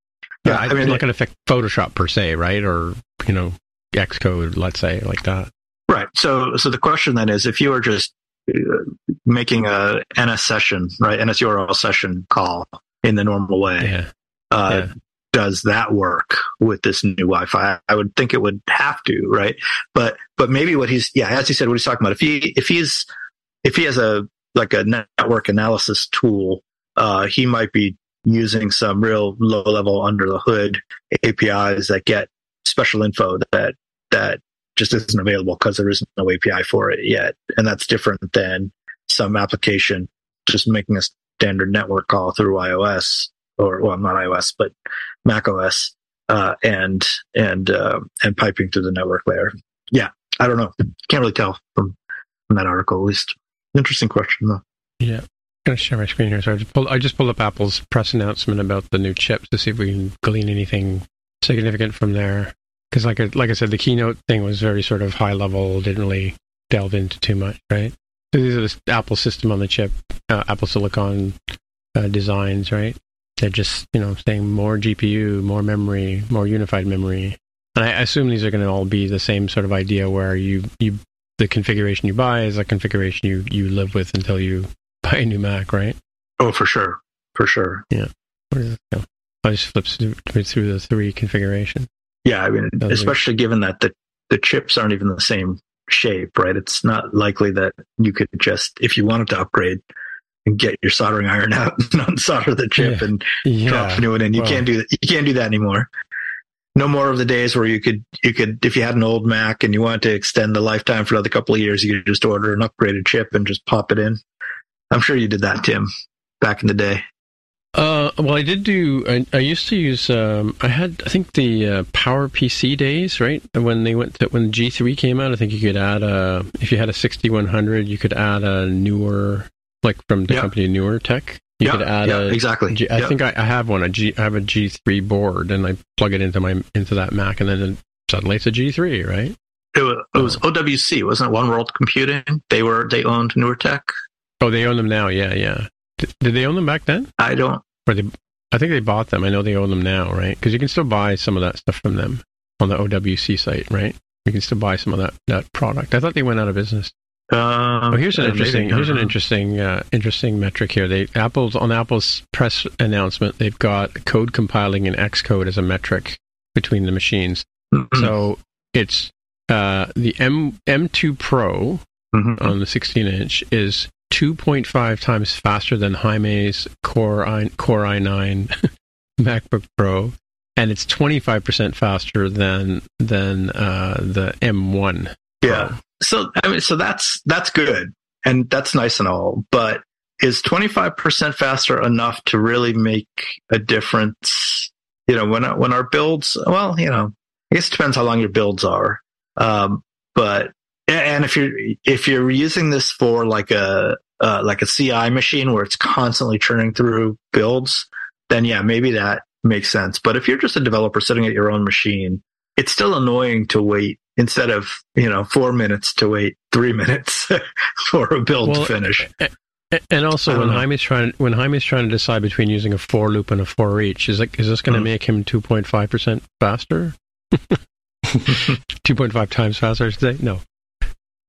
Yeah, Uh, I it's mean, not going to affect Photoshop per se, right? Or you know, Xcode, let's say, like that. right. So so the question then is, if you are just uh, making a NS session, right, NS URL session call in the normal way, Yeah, uh, yeah. does that work with this new Wi-Fi? I would think it would have to, right? But but maybe what he's yeah, as he said, what he's talking about. If he if he's if he has a like a network analysis tool, uh, he might be using some real low level under the hood APIs that get special info that that just isn't available because there isn't no API for it yet, and that's different than some application just making a standard network call through iOS or well, not iOS, but Mac OS, uh, and and uh, and piping through the network layer. Yeah, I don't know. Can't really tell from from that article. At least, interesting question though. Yeah. I'm going to share my screen here. So I just, pulled, I just pulled up Apple's press announcement about the new chips to see if we can glean anything significant from there. Because, like, I- like I said, the keynote thing was very sort of high level, didn't really delve into too much, right? So these are the Apple system on the chip, uh, Apple Silicon uh, designs, right? They're just, you know, saying more GPU, more memory, more unified memory. And I assume these are going to all be the same sort of idea where you, you the configuration you buy is a configuration you, you live with until you buy a new Mac, right? Oh, for sure, for sure. Where does it go? I just flipped through, through the three configuration. Yeah, I mean, Those are- especially given that the the chips aren't even the same shape, right? It's not likely that you could just, if you wanted to upgrade, and get your soldering iron out and unsolder the chip Yeah. and drop a new one in. You well- can't do that. You can't do that anymore. No more of the days where you could you could if you had an old Mac and you wanted to extend the lifetime for another couple of years, you could just order an upgraded chip and just pop it in. I'm sure you did that, Tim, back in the day. Uh, well, I did do. I, I used to use. Um, I had. I think the uh, Power PC days, right? When they went to when G3 came out, I think you could add a. If you had a 6100, you could add a newer, like from the Yeah. company Newer Tech. You yeah, could add yeah, a. exactly. G- I Yeah. think I, I have one. A G. I have a G3 board, and I plug it into my into that Mac, and then suddenly it's a G3, right? it was, it was oh. OWC, wasn't it? One World Computing. They were they owned Newer Oh, they own them now. Yeah, yeah. Did, did they own them back then? I don't. Or they, I think they bought them. I know they own them now, right? Because you can still buy some of that stuff from them on the OWC site, right? You can still buy some of that, that product. I thought they went out of business. Um, Oh, here's an uh, interesting here's an interesting uh, interesting metric here. They Apple's on Apple's press announcement. They've got code compiling in Xcode as a metric between the machines. Mhm, So it's uh, the M M2 Pro mhm. on the 16 inch is 2.5 times faster than Jaime's Core i Core i9 MacBook Pro, and it's 25% faster than than uh, the M1. Yeah. So I mean, so that's that's good, and that's nice and all. But is twenty five percent faster enough to really make a difference? You know, when when our builds, well, you know, I guess it depends how long your builds are. Um, but and if you're if you're using this for like a uh, like a CI machine where it's constantly churning through builds, then yeah, maybe that makes sense. But if you're just a developer sitting at your own machine, it's still annoying to wait instead of you know four minutes to wait three minutes for a build Well, to finish. And also, when know. Jaime's trying when Jaime's trying to decide between using a for loop and a for each, is like is this going to Hmm. make him 2.5% faster? 2.5 times faster, I should say. No.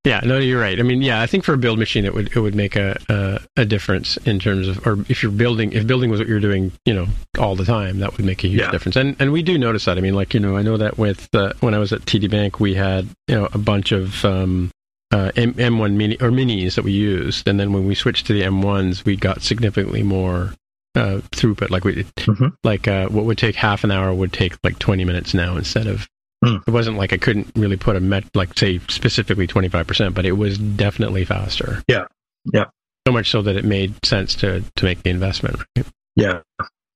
Yeah, no, you're right. I mean, yeah, I think for a build machine, it would it would make a, a a difference in terms of, or if you're building, if building was what you're doing, you know, all the time, that would make a huge Yeah. difference. And and we do notice that. I mean, like you know, I know that with uh, when I was at TD Bank, we had you know a bunch of um, uh, M- M1 mini or minis that we used, and then when we switched to the M1s, we got significantly more uh, throughput. Like we, Mhm. like uh, what would take half an hour would take like 20 minutes now instead of. Hmm. It wasn't like I couldn't really put a met like say specifically 25 percent, but it was definitely faster. Yeah. Yeah. So much so that it made sense to to make the investment. Right? Yeah,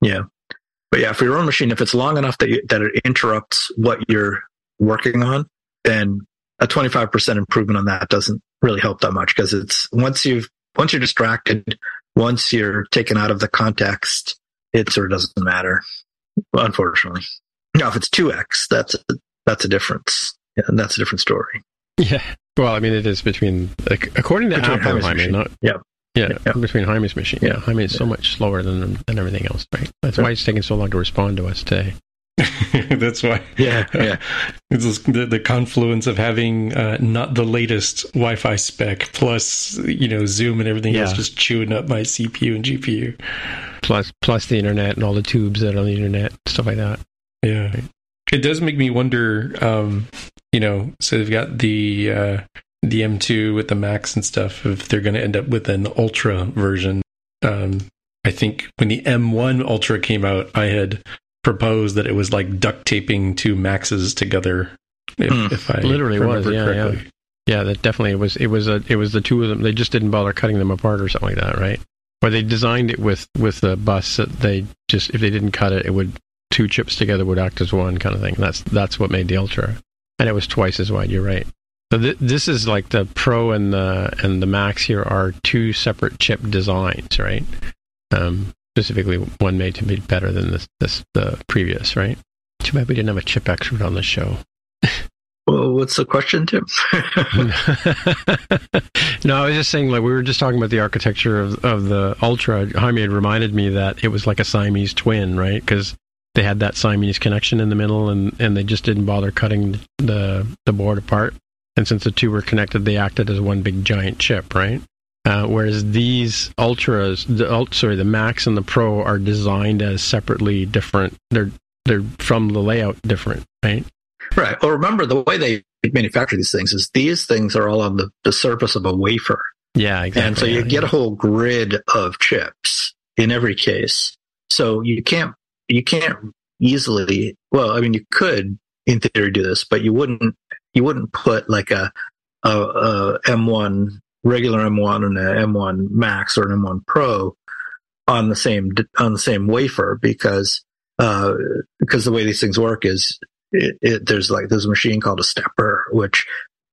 yeah. But yeah, for your own machine, if it's long enough that you, that it interrupts what you're working on, then a 25% improvement on that doesn't really help that much because it's once you've once you're distracted, once you're taken out of the context, it sort of doesn't matter. Unfortunately, now if it's two x, that's a, that's a difference, and that's a different story. Yeah. Well, I mean, it is between like, according to Between Apple, Jaime's Jaime, machine. not Yep. yeah, Yep. between Jaime's machine. Yeah, Yeah. Jaime is so much slower than than everything else, right? That's why it's taking so long to respond to us today. That's why. Yeah, yeah. It's just the, the confluence of having uh, not the latest Wi-Fi spec plus you know Zoom and everything else just chewing up my CPU and GPU. Plus, plus the internet and all the tubes that are on the internet, stuff like that. Yeah, it does make me wonder. Um, you know, so they've got the uh, the M2 with the Max and stuff. If they're going to end up with an Ultra version, um, I think when the M1 Ultra came out, I had proposed that it was like duct taping two Maxes together. If, Hmm. if I Literally was, yeah, yeah. Yeah, that definitely was. It was a. It was the two of them. They just didn't bother cutting them apart or something like that, right? Or they designed it with with the bus that they just if they didn't cut it, it would two chips together would act as one kind of thing. That's that's what made the Ultra, and it was twice as wide. You're right. So th- this is like the Pro and the and the Max here are two separate chip designs, right? Um, specifically, one made to be better than this this the previous, right? Too bad we didn't have a chip expert on the show. Well, what's the question, Tim? no, I was just saying, like we were just talking about the architecture of of the Ultra. Jaime had reminded me that it was like a Siamese twin, right? Because they had that Siamese connection in the middle, and and they just didn't bother cutting the the board apart. And since the two were connected, they acted as one big giant chip, right? Uh, whereas these Ultras, the sorry, the Max and the Pro are designed as separately different. They're they're from the layout different, right? right. Well, remember the way they manufacture these things is these things are all on the, the surface of a wafer. Yeah, exactly. And so you yeah, get yeah. a whole grid of chips in every case. So you can't you can't easily well, I mean you could in theory do this, but you wouldn't you wouldn't put like a a, a M1 regular M1 and a M1 Max or an M1 Pro on the same on the same wafer because uh, because the way these things work is it, it, there's like there's a machine called a stepper which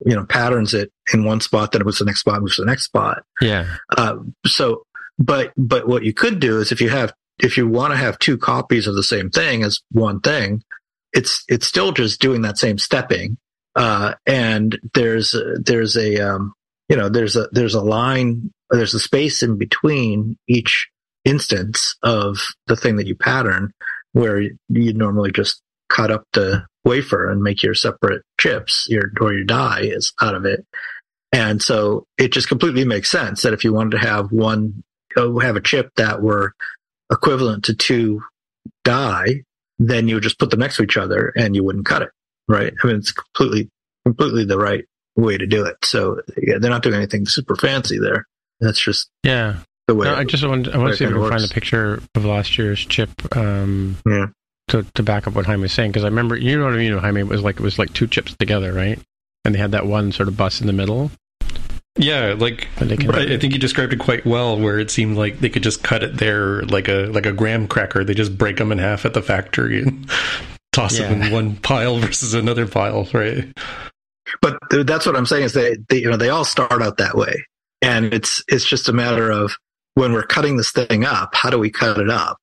you know patterns it in one spot then it moves to the next spot moves to the next spot. Yeah, uh, so but but what you could do is if you have if you want to have two copies of the same thing as one thing it's it's still just doing that same stepping. Uh, and there's there's a um, you know there's a there's a line there's a space in between each instance of the thing that you pattern where you normally just cut up the wafer and make your separate chips your or your die is out of it. And so it just completely makes sense that if you wanted to have one uh, have a chip that were equivalent to two die then you would just put them next to each other and you wouldn't cut it right? I mean it's completely completely the right way to do it. So yeah, they're not doing anything super fancy there. That's just yeah. the way No, I just want I want to see if I can find a picture of last year's chip um, Yeah. to to back up what Jaime was saying because I remember you know what I mean Jaime? It was like it was like two chips together right? And they had that one sort of bus in the middle Yeah, like that they can I I think you described it quite well, where it seemed like they could just cut it there like a like a graham cracker. They just break them in half at the factory and toss Yeah. them in one pile versus another pile, right? but th- that's what I'm saying is they, they, you know, they all start out that way. And it's, it's just a matter of when we're cutting this thing up, how do we cut it up?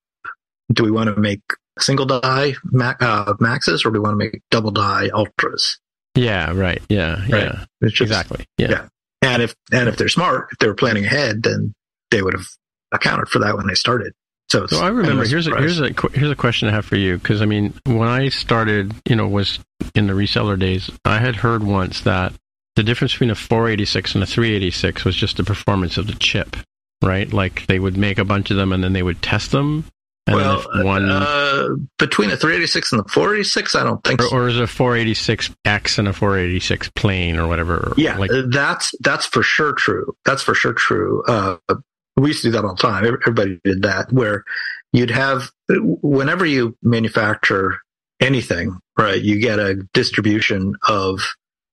Do we want to make single die ma- uh, maxes or do we want to make double die ultras? yeah right yeah Right. yeah It's just, exactly yeah. yeah. And if, and if they're smart, if they were planning ahead, then they would have accounted for that when they started. So So I remember. kind of a Here's a, here's a here's a question I have for you because I mean, when I started, you know, was in the reseller days, I had heard once that the difference between a 486 and a 386 was just the performance of the chip, right? Like they would make a bunch of them and then they would test them, and well, one uh, between the 386 and the 486, I don't think so. or, or is a 486X and a 486 plain or whatever? Yeah, like uh, that's that's for sure true. That's for sure true. Uh, we used to do that all the time. Everybody did that, where you'd have whenever you manufacture anything, right? You get a distribution of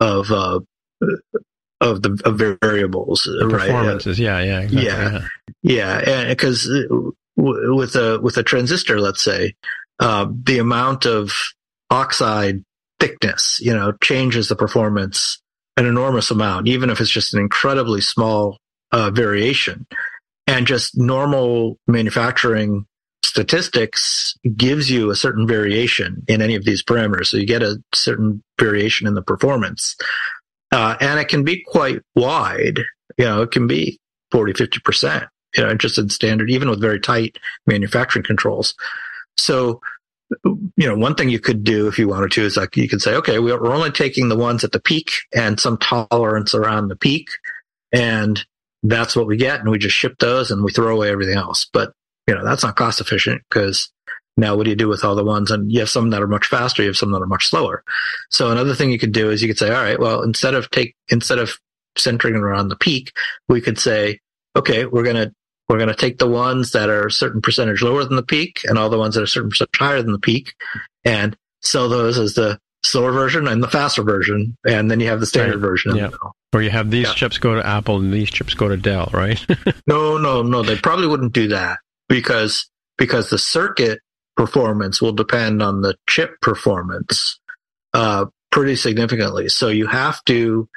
of uh, of the of variables, the right? Performances. Yeah, yeah, exactly, Yeah. Yeah, and with a with a transistor, let's say, uh, the amount of oxide thickness, you know, changes the performance an enormous amount, even if it's just an incredibly small uh, variation. And just normal manufacturing statistics gives you a certain variation in any of these parameters. So you get a certain variation in the performance. Uh, and it can be quite wide. You know, it can be 40, 50%, you know, just in standard, even with very tight manufacturing controls. So, you know, one thing you could do if you wanted to is like you could say, okay, we're only taking the ones at the peak and some tolerance around the peak. And that's what we get. And we just ship those and we throw away everything else. But, you know, that's not cost efficient because now what do you do with all the ones? And you have some that are much faster. You have some that are much slower. So another thing you could do is you could say, all right, well, instead of take, instead of centering around the peak, we could say, okay, we're going to, we're going to take the ones that are a certain percentage lower than the peak and all the ones that are a certain percentage higher than the peak and sell those as the slower version and the faster version. And then you have the standard right. version. Yeah. Or you have these yeah. chips go to Apple and these chips go to Dell, right? no, no, no. They probably wouldn't do that because, because the circuit performance will depend on the chip performance, uh, pretty significantly. So you have to,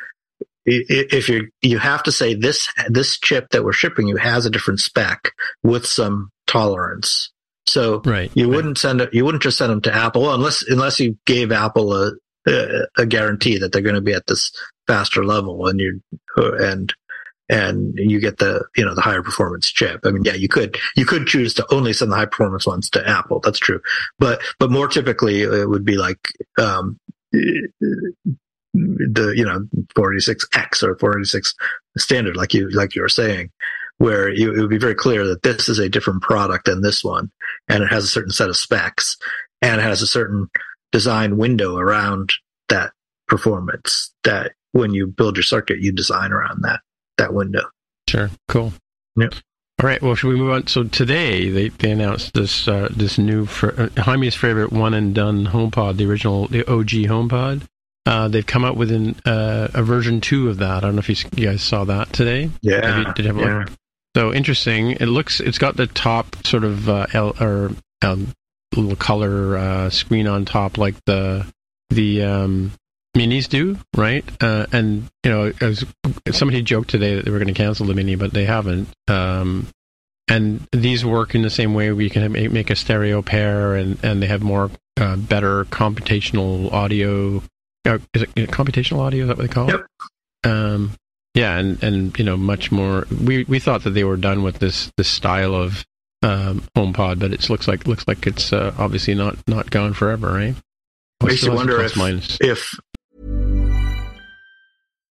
if you you have to say this this chip that we're shipping you has a different spec with some tolerance. So right, you right. wouldn't send it. You wouldn't just send them to Apple unless unless you gave Apple a a, a guarantee that they're going to be at this faster level, and you and and you get the you know the higher performance chip. I mean, yeah, you could you could choose to only send the high performance ones to Apple. That's true, but but more typically it would be like um, the you know 486X or 486 standard, like you like you were saying, where you, it would be very clear that this is a different product than this one, and it has a certain set of specs, and it has a certain design window around that performance that when you build your circuit, you design around that that window. Sure, cool. Yep. All right. Well, should we move on? So today they, they announced this uh, this new fr- uh, Jaime's favorite one and done HomePod, the original the OG HomePod. Uh, they've come out with an, uh, a version two of that. I don't know if you, you guys saw that today. Yeah. You, did you have a yeah. look? So interesting. It looks. It's got the top sort of uh, L, or um, little color uh, screen on top, like the the um, minis do, right? Uh, and you know, was, somebody joked today that they were going to cancel the mini, but they haven't. Um, and these work in the same way. We can make a stereo pair, and and they have more uh, better computational audio is it computational audio? Is that what they call yep. it? Um, yeah, and and you know much more. We we thought that they were done with this this style of um, HomePod, but it looks like looks like it's uh, obviously not not gone forever, right? Makes you wonder if, if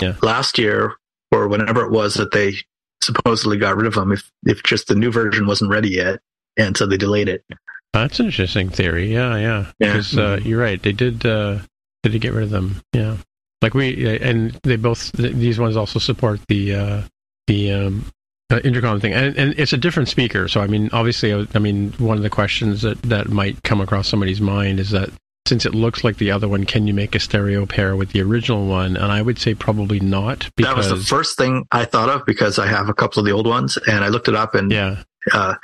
Yeah. Last year or whenever it was that they supposedly got rid of them if if just the new version wasn't ready yet and so they delayed it. That's an interesting theory. Yeah, yeah. Because yeah. uh, you're right. They did uh, they did get rid of them. Yeah. Like we and they both these ones also support the uh, the um, uh, intercom thing, and, and it's a different speaker. So I mean, obviously, I mean, one of the questions that that might come across somebody's mind is that since it looks like the other one, can you make a stereo pair with the original one? And I would say probably not. Because... That was the first thing I thought of because I have a couple of the old ones, and I looked it up, and yeah. Uh,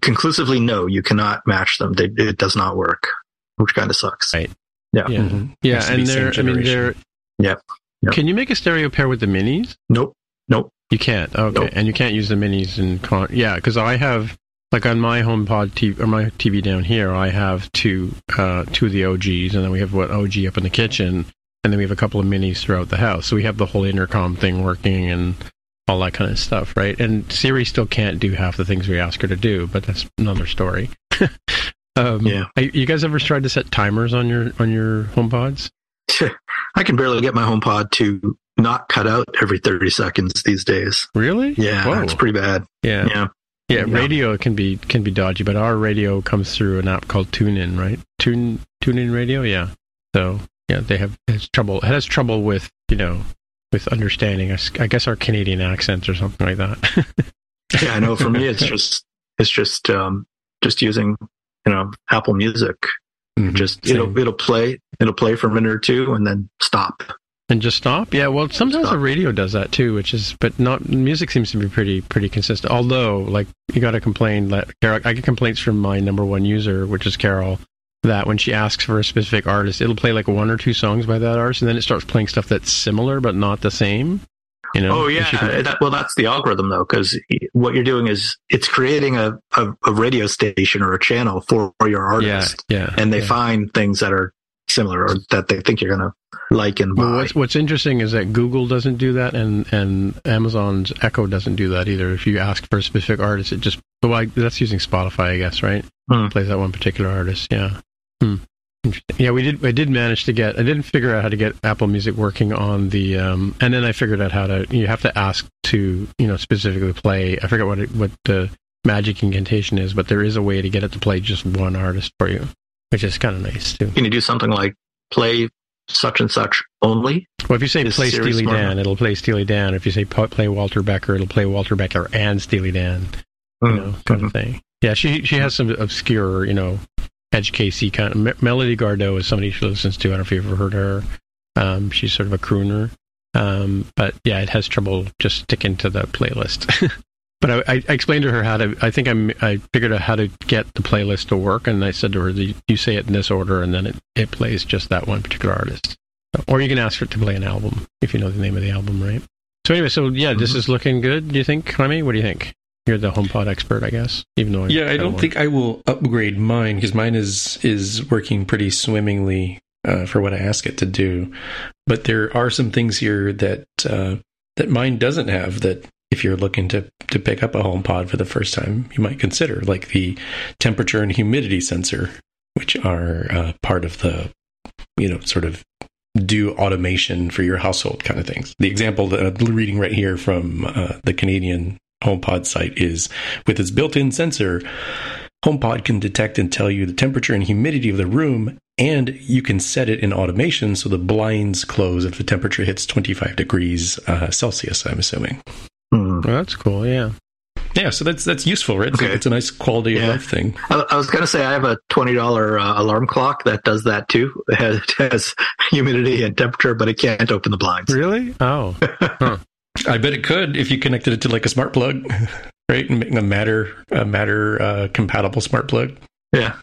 conclusively, no, you cannot match them. They, it does not work, which kind of sucks. Right. Yeah. Yeah. Mm-hmm. yeah and they're, I mean, they're. Yep. yep. Can you make a stereo pair with the minis? Nope. Nope. You can't. Okay. Nope. And you can't use the minis in con. Yeah, because I have like on my HomePod TV or my TV down here, I have two uh, two of the OGs, and then we have what OG up in the kitchen, and then we have a couple of minis throughout the house. So we have the whole intercom thing working and all that kind of stuff, right? And Siri still can't do half the things we ask her to do, but that's another story. um, Yeah. You guys ever tried to set timers on your on your HomePods? I can barely get my HomePod to not cut out every 30 seconds these days. Really? Yeah, Whoa. it's pretty bad. Yeah. Yeah. Yeah, Yeah. radio can be can be dodgy, but our radio comes through an app called TuneIn, right? Tune TuneIn Radio, yeah. So yeah, they have has trouble. It has trouble with you know with understanding. I guess our Canadian accents or something like that. Yeah, I know for me, it's just, it's just, um, just using, you know, Apple Music. Mhm. Just, Same. it'll, it'll play, it'll play for a minute or two and then stop. And just stop. Yeah, well, sometimes Stop. the radio does that too, which is but not music seems to be pretty pretty consistent. Although, like you got to complain that Carol, I get complaints from my number one user, which is Carol. That when she asks for a specific artist, it'll play like one or two songs by that artist, and then it starts playing stuff that's similar but not the same. You know? Oh yeah, can- that, well that's the algorithm though, because what you're doing is it's creating a, a, a radio station or a channel for, for your yeah, artist, yeah. and they yeah. find things that are similar or that they think you're gonna like and buy. Well, what's, what's interesting is that Google doesn't do that, and, and Amazon's Echo doesn't do that either. If you ask for a specific artist, it just well, I, that's using Spotify, I guess, right? Hmm. Plays that one particular artist. Yeah. Hmm. Yeah, we did. I did manage to get. I didn't figure out how to get Apple Music working on the. Um, and then I figured out how to. You have to ask to, you know, specifically play. I forget what it, what the magic incantation is, but there is a way to get it to play just one artist for you, which is kind of nice too. Can you do something like play such and such only? Well, if you say play Steely Dan, enough? it'll play Steely Dan. If you say play Walter Becker, it'll play Walter Becker and Steely Dan. You Mm, know, kind mhm. of thing. Yeah, she she has some obscure, you know, Edge Casey kind of. Me- Melody Gardot is somebody she listens to. I don't know if you've ever heard her. Um, she's sort of a crooner. Um, but yeah, it has trouble just sticking to the playlist. but I, I, I explained to her how to. I think I'm, I figured out how to get the playlist to work, and I said to her, "You you say it in this order, and then it, it plays just that one particular artist." Or you can ask for it to play an album if you know the name of the album, right? So anyway, so yeah, this Mhm. is looking good. Do you think, Jaime? What do you think? You're the HomePod expert, I guess. Even though Yeah, I don't think I will upgrade mine because mine is is working pretty swimmingly uh, for what I ask it to do. But there are some things here that uh, that mine doesn't have that if you're looking to to pick up a HomePod for the first time, you might consider like the temperature and humidity sensor, which are uh, part of the you know sort of do automation for your household kind of things. The example that I'm reading right here from uh, the Canadian HomePod site is with its built-in sensor, HomePod can detect and tell you the temperature and humidity of the room, and you can set it in automation so the blinds close if the temperature hits 25 degrees uh, Celsius. I'm assuming. Well, that's cool. Yeah. Yeah, so that's that's useful, right? It's, Okay. it's a nice quality of life thing. I, I was gonna say I have a twenty dollar uh, alarm clock that does that too. It has, it has humidity and temperature, but it can't open the blinds. Really? Oh. I bet it could if you connected it to like a smart plug, right? And make a matter a matter uh, compatible smart plug. Yeah,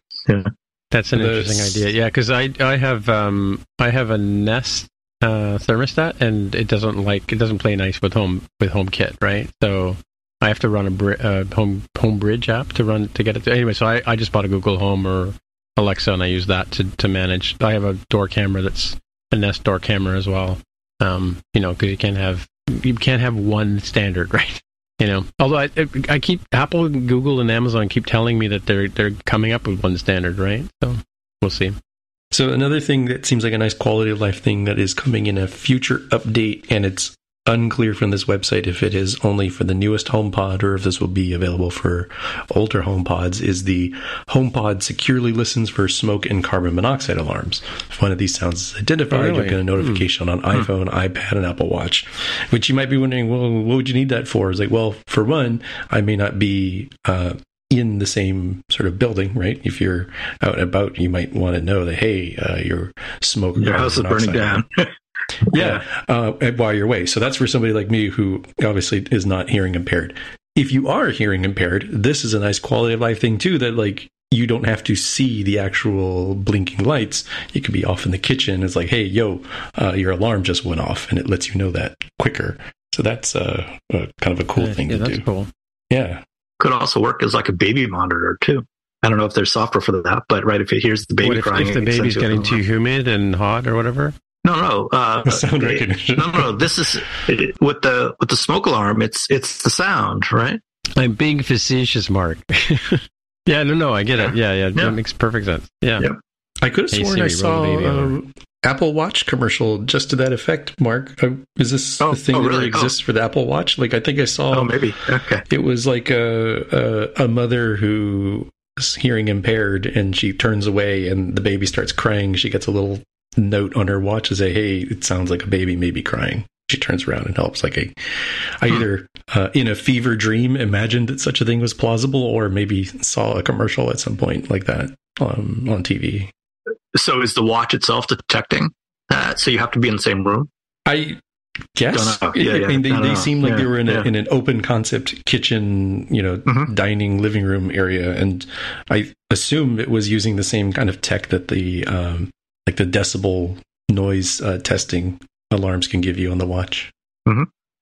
That's an The interesting s- idea. Yeah, because I I have um I have a Nest uh, thermostat and it doesn't like it doesn't play nice with home with HomeKit, right? So I have to run a uh, home home bridge app to run to get it. To, anyway, so I, I just bought a Google Home or Alexa and I use that to to manage. I have a door camera that's a Nest door camera as well. Um, you know, because you can't have you can't have one standard, right? You know, although I, I keep Apple, Google, and Amazon keep telling me that they're they're coming up with one standard, right? So we'll see. So another thing that seems like a nice quality of life thing that is coming in a future update, and it's unclear from this website if it is only for the newest HomePod or if this will be available for older HomePods, is the HomePod securely listens for smoke and carbon monoxide alarms. If one of these sounds is identified, really? you'll get a notification on iPhone, iPad, and Apple Watch. Which you might be wondering, well, what would you need that for? It's like, well, for one, I may not be uh, in the same sort of building, right? If you're out and about, you might want to know that, hey, uh, your smoke. your house is burning down. yeah, uh, while you're away. So that's for somebody like me who obviously is not hearing impaired. If you are hearing impaired, this is a nice quality of life thing too. That like you don't have to see the actual blinking lights. You could be off in the kitchen. It's like, hey, yo, uh, your alarm just went off, and it lets you know that quicker. So that's uh, uh, kind of a cool yeah, thing yeah, to that's do. cool. Yeah. Could also work as like a baby monitor too. I don't know if there's software for that, but right, if it hears the baby What if, crying, if the baby's sends you a getting too humid and hot or whatever? No, no. Uh, Sound recognition. No, no. This is it, with the with the smoke alarm. It's it's the sound, right? I'm being facetious, Mark. yeah, no, no, I get it. Yeah, yeah, Yeah. that makes perfect sense. Yeah. Yeah. I could have sworn I Siri, roll saw the baby um, Apple Watch commercial just to that effect. Mark, uh, is this Oh, the thing oh, that really? exists for the Apple Watch? Like, I think I saw. Oh, maybe. Okay. It was like a, a a mother who is hearing impaired, and she turns away, and the baby starts crying. She gets a little note on her watch to say, "Hey, it sounds like a baby may be crying." She turns around and helps. Like a, I Hmm. either uh, in a fever dream imagined that such a thing was plausible, or maybe saw a commercial at some point like that um, on TV. So is the watch itself detecting that? So you have to be in the same room. I guess. Know. Yeah, I yeah. mean, they, they seem like they were in, a, in an open concept kitchen, you know, Mhm. dining living room area, and I assume it was using the same kind of tech that the um, like the decibel noise uh, testing alarms can give you on the watch.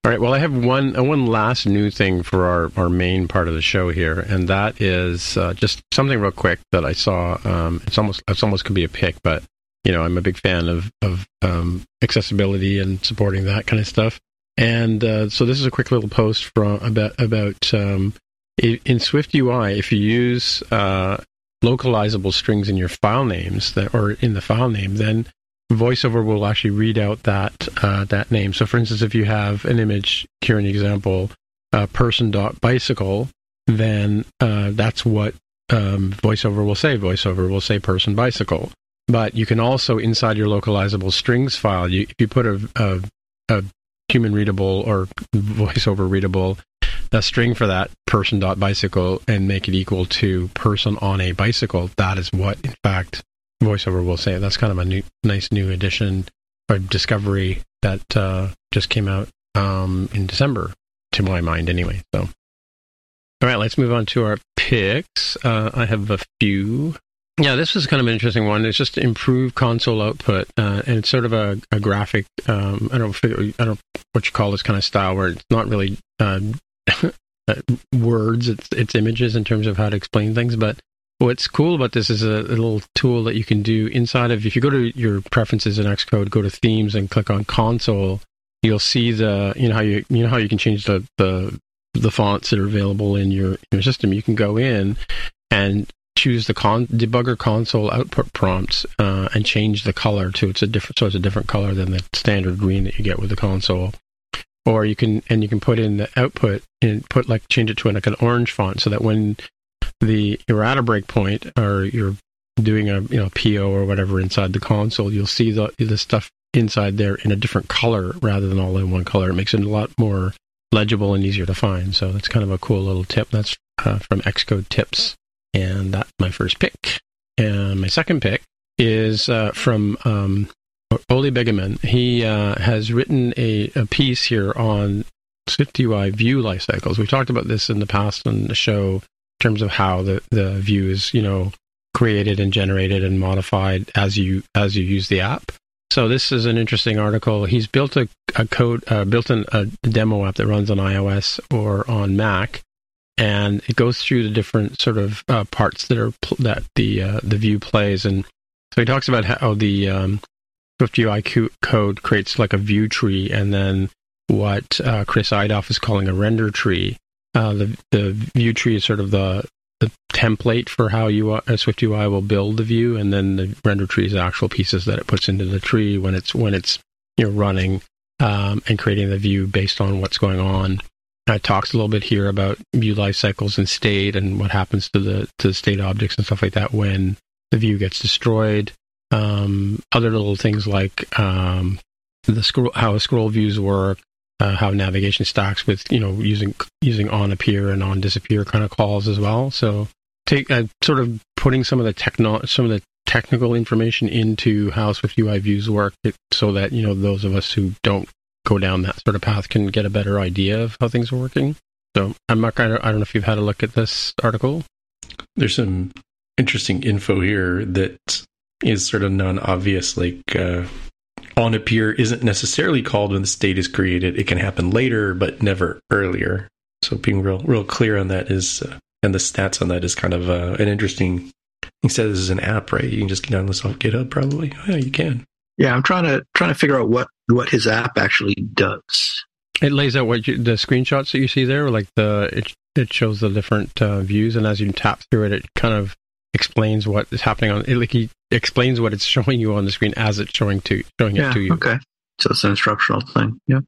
All right. Well, I have one uh, one last new thing for our, our main part of the show here, and that is uh, just something real quick that I saw. Um, it's almost it's almost could be a pick, but you know I'm a big fan of of um, accessibility and supporting that kind of stuff. And uh, so this is a quick little post from about about um, in Swift UI. If you use uh, localizable strings in your file names that or in the file name, then voiceover will actually read out that uh, that name. So, for instance, if you have an image here, an example, uh, person dot bicycle, then uh, that's what um, voiceover will say. Voiceover will say person bicycle. But you can also inside your localizable strings file, you, if you put a, a, a human readable or voiceover readable a string for that person dot bicycle and make it equal to person on a bicycle, that is what in fact voiceover will say. That's kind of a new, nice new addition or discovery that uh, just came out um, in December, to my mind, anyway. So, all right, let's move on to our picks. Uh, I have a few. Yeah, this was kind of an interesting one. It's just improved console output, uh, and it's sort of a, a graphic. Um, I don't I don't know what you call this kind of style where it's not really um, uh, words; it's it's images in terms of how to explain things, but What's cool about this is a, a little tool that you can do inside of. If you go to your preferences in Xcode, go to themes and click on console, you'll see the you know how you you know how you can change the the, the fonts that are available in your your system. You can go in and choose the con- debugger console output prompts uh, and change the color to it's a different so it's a different color than the standard green that you get with the console. Or you can and you can put in the output and put like change it to like an orange font so that when the you're at a breakpoint or you're doing a you know PO or whatever inside the console, you'll see the the stuff inside there in a different color rather than all in one color. It makes it a lot more legible and easier to find. So that's kind of a cool little tip. That's uh, from Xcode Tips, and that's my first pick. And my second pick is uh, from um, Ole Begemann. He uh, has written a, a piece here on SwiftUI view life cycles. We talked about this in the past on the show terms of how the, the view is, you know, created and generated and modified as you as you use the app. So this is an interesting article. He's built a, a code, uh, built an, a demo app that runs on iOS or on Mac, and it goes through the different sort of uh, parts that are pl- that the uh, the view plays. And so he talks about how the um, SwiftUI co- code creates like a view tree, and then what uh, Chris Eidhof is calling a render tree. Uh, the the view tree is sort of the the template for how you uh, SwiftUI will build the view, and then the render tree is the actual pieces that it puts into the tree when it's when it's you know running um, and creating the view based on what's going on. Uh, It talks a little bit here about view life cycles and state and what happens to the to the state objects and stuff like that when the view gets destroyed. Um, other little things like um, the scroll, how scroll views work, uh, how navigation stacks with you know using using on appear and on disappear kind of calls as well. So take uh, sort of putting some of the techno some of the technical information into how Swift UI views work, it, so that you know those of us who don't go down that sort of path can get a better idea of how things are working. So, I'm not I don't, I don't know if you've had a look at this article. There's some interesting info here that is sort of non-obvious. Like uh, on appear isn't necessarily called when the state is created. It can happen later, but never earlier. So being real real clear on that is, uh, and the stats on that is kind of uh, an interesting. He said this is an app, right? You can just get on this off GitHub, probably. Oh, yeah, you can. Yeah, I'm trying to trying to figure out what what his app actually does. It lays out what you, the screenshots that you see there, like the it it shows the different uh, views, and as you tap through it, it kind of explains what is happening on. It, like he explains what it's showing you on the screen as it's showing to showing yeah, it to you. Okay, so it's an instructional thing. Yeah.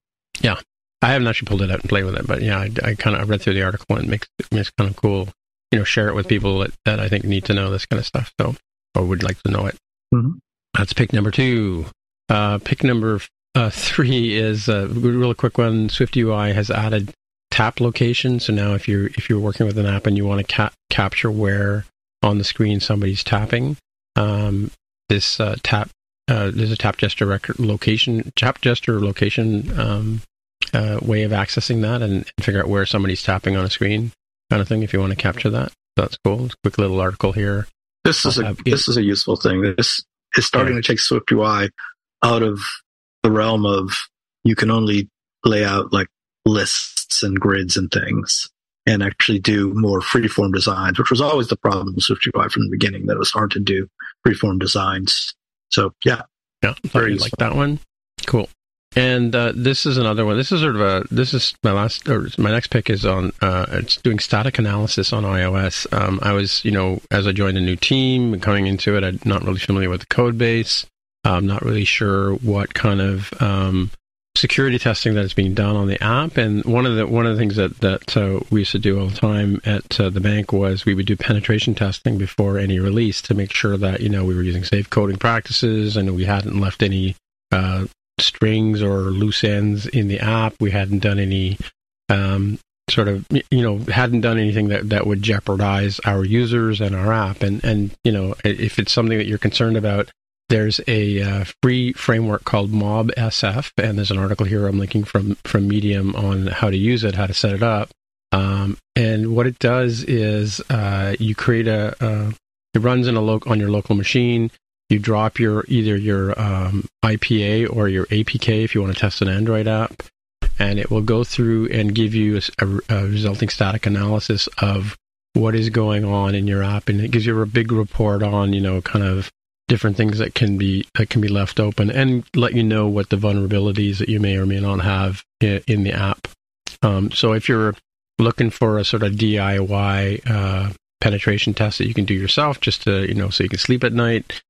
Yeah, I haven't actually pulled it out and played with it, but yeah, I, I kind of read through the article and it makes kind of cool. You know, share it with people that, that I think need to know this kind of stuff. So, or would like to know it. Mm-hmm. That's pick number two. Uh, pick number uh, three is a real quick one. Swift UI has added tap location. So now, if you're if you're working with an app and you want to ca- capture where on the screen somebody's tapping, um, this uh, tap uh, there's a tap gesture record location tap gesture location um, uh, way of accessing that and, and, figure out where somebody's tapping on a screen, kind of thing. If you want to capture that, that's cool. Quick little article here. This is a this is a useful thing. This is starting yeah. to take Swift UI out of the realm of you can only lay out like lists and grids and things and actually do more freeform designs, which was always the problem with Swift UI from the beginning, that it was hard to do freeform designs. So yeah. Yeah. Very like that one. Cool. And uh, this is another one. This is sort of a. This is my last or my next pick is on. Uh, it's doing static analysis on iOS. Um, I was, you know, as I joined a new team, coming into it, I'm not really familiar with the code base. I'm not really sure what kind of um, security testing that is being done on the app. And one of the one of the things that that uh, we used to do all the time at uh, the bank was we would do penetration testing before any release to make sure that you know we were using safe coding practices and we hadn't left any uh, strings or loose ends in the app. We hadn't done any um, sort of you know hadn't done anything that that would jeopardize our users and our app. And and you know if it's something that you're concerned about there's a uh, free framework called Mob SF, and there's an article here I'm linking from from Medium on how to use it, how to set it up. Um, and what it does is uh, you create a, uh, it runs in a lo- on your local machine. You drop your either your um, IPA or your APK if you want to test an Android app, and it will go through and give you a, a resulting static analysis of what is going on in your app, and it gives you a big report on you know kind of different things that can be that can be left open and let you know what the vulnerabilities that you may or may not have in, the app. Um, so if you're looking for a sort of DIY uh, penetration test that you can do yourself, just to you know, so you can sleep at night,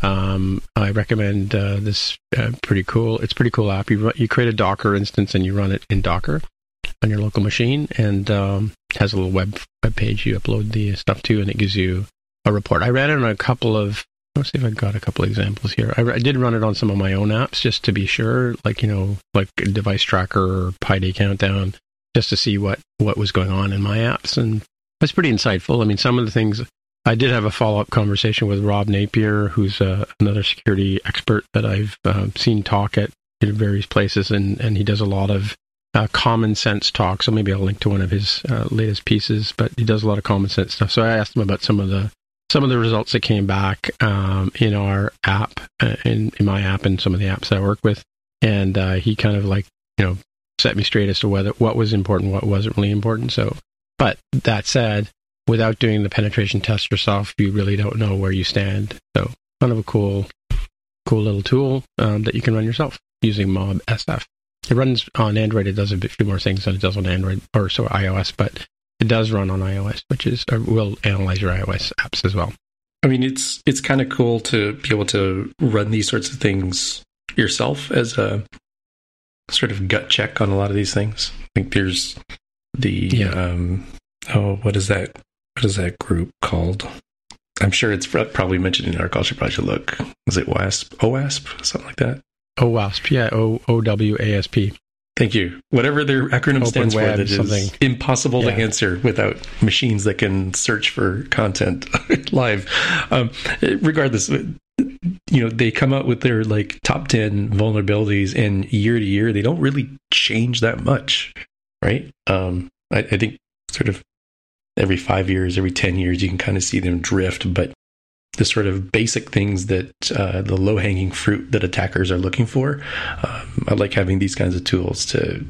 um, I recommend uh, this. Uh, pretty cool. It's pretty cool app. You you create a Docker instance and you run it in Docker on your local machine, and um, has a little web web page you upload the stuff to, and it gives you a report. I ran it on a couple of Let's see if I've got a couple examples here. I, I, did run it on some of my own apps just to be sure, like you know, like Device Tracker or Pi Day Countdown, just to see what what was going on in my apps, and it's pretty insightful. I mean, some of the things I did have a follow up conversation with Rob Napier, who's uh, another security expert that I've uh, seen talk at various places, and and he does a lot of uh, common sense talk. So maybe I'll link to one of his uh, latest pieces, but he does a lot of common sense stuff. So I asked him about some of the some of the results that came back um, in our app, uh, in, in my app, and some of the apps I work with, and uh, he kind of like you know set me straight as to whether what was important, what wasn't really important. So, but that said, without doing the penetration test yourself, you really don't know where you stand. So, kind of a cool, cool little tool um, that you can run yourself using Mob SF. It runs on Android. It does a few more things than it does on Android or so iOS, but it does run on iOS, which is uh, will analyze your iOS apps as well. I mean, it's it's kind of cool to be able to run these sorts of things yourself as a sort of gut check on a lot of these things. I think there's the yeah. um, oh, what is that? What is that group called? I'm sure it's probably mentioned in our culture. Probably should look. Is it WASP? OWASP? Something like that. OWASP. Yeah. O O W A S P. Thank you. Whatever their acronym Open stands for, that is impossible yeah. to answer without machines that can search for content live. Um, regardless, you know, they come out with their like top 10 vulnerabilities and year to year, they don't really change that much, right? Um, I, I think sort of every five years, every 10 years, you can kind of see them drift, but the sort of basic things that uh, the low hanging fruit that attackers are looking for. Um, I like having these kinds of tools to,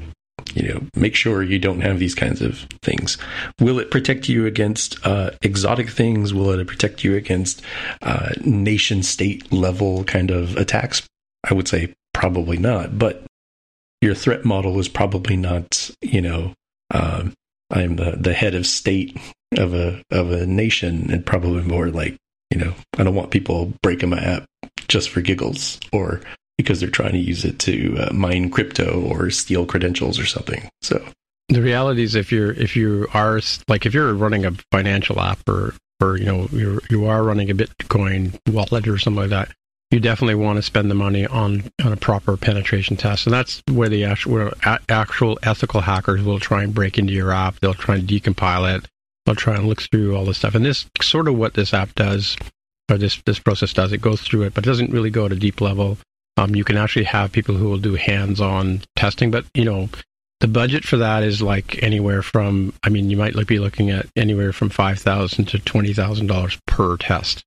you know, make sure you don't have these kinds of things. Will it protect you against uh, exotic things? Will it protect you against uh, nation state level kind of attacks? I would say probably not. But your threat model is probably not, you know, um, I'm the, the head of state of a of a nation, and probably more like, you know, I don't want people breaking my app just for giggles or because they're trying to use it to uh, mine crypto or steal credentials or something. So the reality is, if you're if you are like if you're running a financial app or or you know you you are running a Bitcoin wallet or something like that, you definitely want to spend the money on on a proper penetration test, and that's where the actual where actual ethical hackers will try and break into your app. They'll try and decompile it. They'll try and look through all this stuff, and this sort of what this app does, or this this process does. It goes through it, but it doesn't really go to a deep level. Um, you can actually have people who will do hands-on testing, but you know the budget for that is like anywhere from I mean you might be looking at anywhere from five thousand to twenty thousand dollars per test.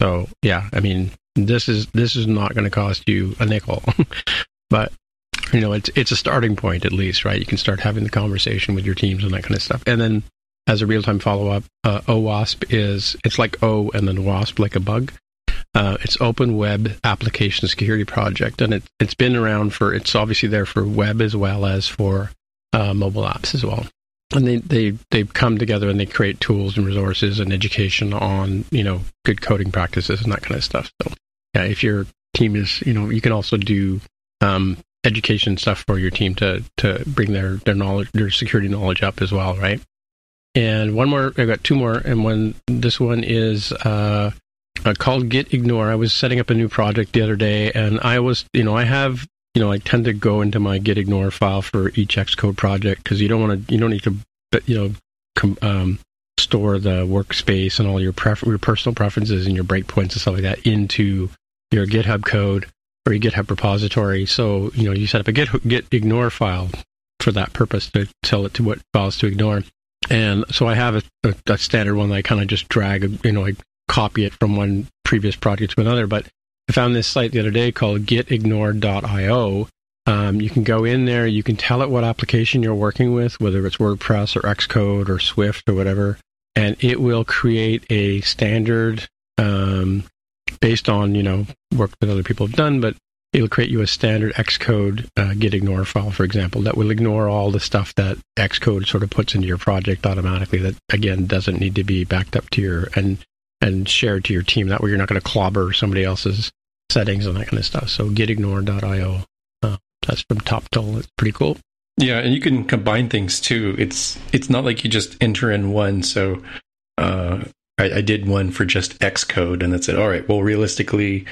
So yeah, I mean this is this is not going to cost you a nickel, but you know it's it's a starting point at least, right? You can start having the conversation with your teams and that kind of stuff, and then as a real time follow up, uh, OWASP is it's like O and then WASP like a bug. Uh, it's Open Web Application Security Project, and it, it's been around for. It's obviously there for web as well as for uh, mobile apps as well and they they they come together and they create tools and resources and education on you know good coding practices and that kind of stuff. So yeah, if your team is you know you can also do um, education stuff for your team to to bring their their knowledge their security knowledge up as well, right? And one more, I've got two more, and one this one is uh, uh, called Git Ignore. I was setting up a new project the other day, and I was you know I have you know, I tend to go into my git ignore file for each Xcode project because you don't want to, you don't need to, you know, com, um, store the workspace and all your pref- your personal preferences and your breakpoints and stuff like that into your GitHub code or your GitHub repository. So, you know, you set up a git, git ignore file for that purpose to tell it to what files to ignore. And so I have a, a, a standard one that I kind of just drag, you know, I copy it from one previous project to another. But I found this site the other day called gitignore.io. Um, you can go in there, you can tell it what application you're working with, whether it's WordPress or Xcode or Swift or whatever, and it will create a standard um, based on you know work that other people have done, but it'll create you a standard Xcode uh, gitignore file, for example, that will ignore all the stuff that Xcode sort of puts into your project automatically. That again doesn't need to be backed up to your and and shared to your team. That way, you're not going to clobber somebody else's settings and that kind of stuff. So gitignore.io. Uh, that's from Toptal. It's pretty cool. Yeah, and you can combine things too. It's it's not like you just enter in one. So uh, I, I, did one for just Xcode, and that's it. All right. Well, realistically,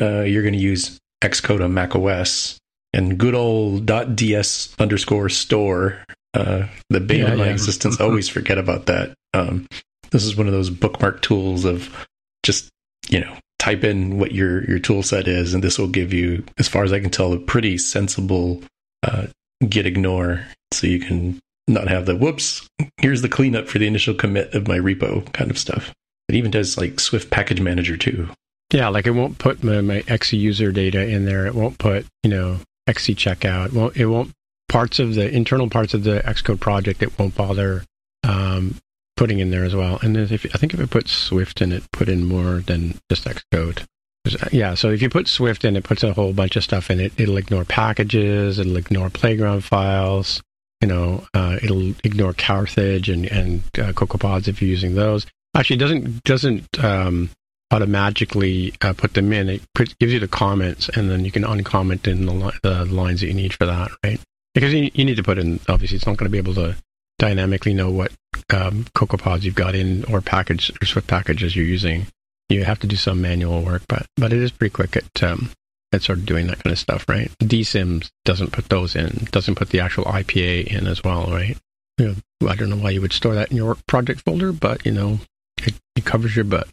uh, you're going to use Xcode on Mac OS and good old .ds underscore store. Uh, the bane yeah, of my yeah. existence. always forget about that. Um, this is one of those bookmark tools of just you know type in what your your tool set is, and this will give you, as far as I can tell, a pretty sensible uh, git ignore, so you can not have the whoops. Here's the cleanup for the initial commit of my repo kind of stuff. It even does like Swift Package Manager too. Yeah, like it won't put my, my user data in there. It won't put you know XC checkout. It won't, it won't parts of the internal parts of the Xcode project. It won't bother um, putting in there as well. And if I think if it puts Swift in it, put in more than just Xcode. Yeah, so if you put Swift in, it puts a whole bunch of stuff in it. It'll ignore packages, it'll ignore playground files, you know, uh, it'll ignore Carthage and and uh, CocoaPods if you're using those. Actually, it doesn't doesn't um, automatically uh, put them in. It gives you the comments, and then you can uncomment in the, li- the lines that you need for that, right? Because you, you need to put in. Obviously, it's not going to be able to dynamically know what um, CocoaPods you've got in or package or Swift packages you're using. You have to do some manual work, but but it is pretty quick at um, at sort of doing that kind of stuff, right? dSYMs doesn't put those in, doesn't put the actual IPA in as well, right? You know, I don't know why you would store that in your project folder, but you know, it, it covers your butt.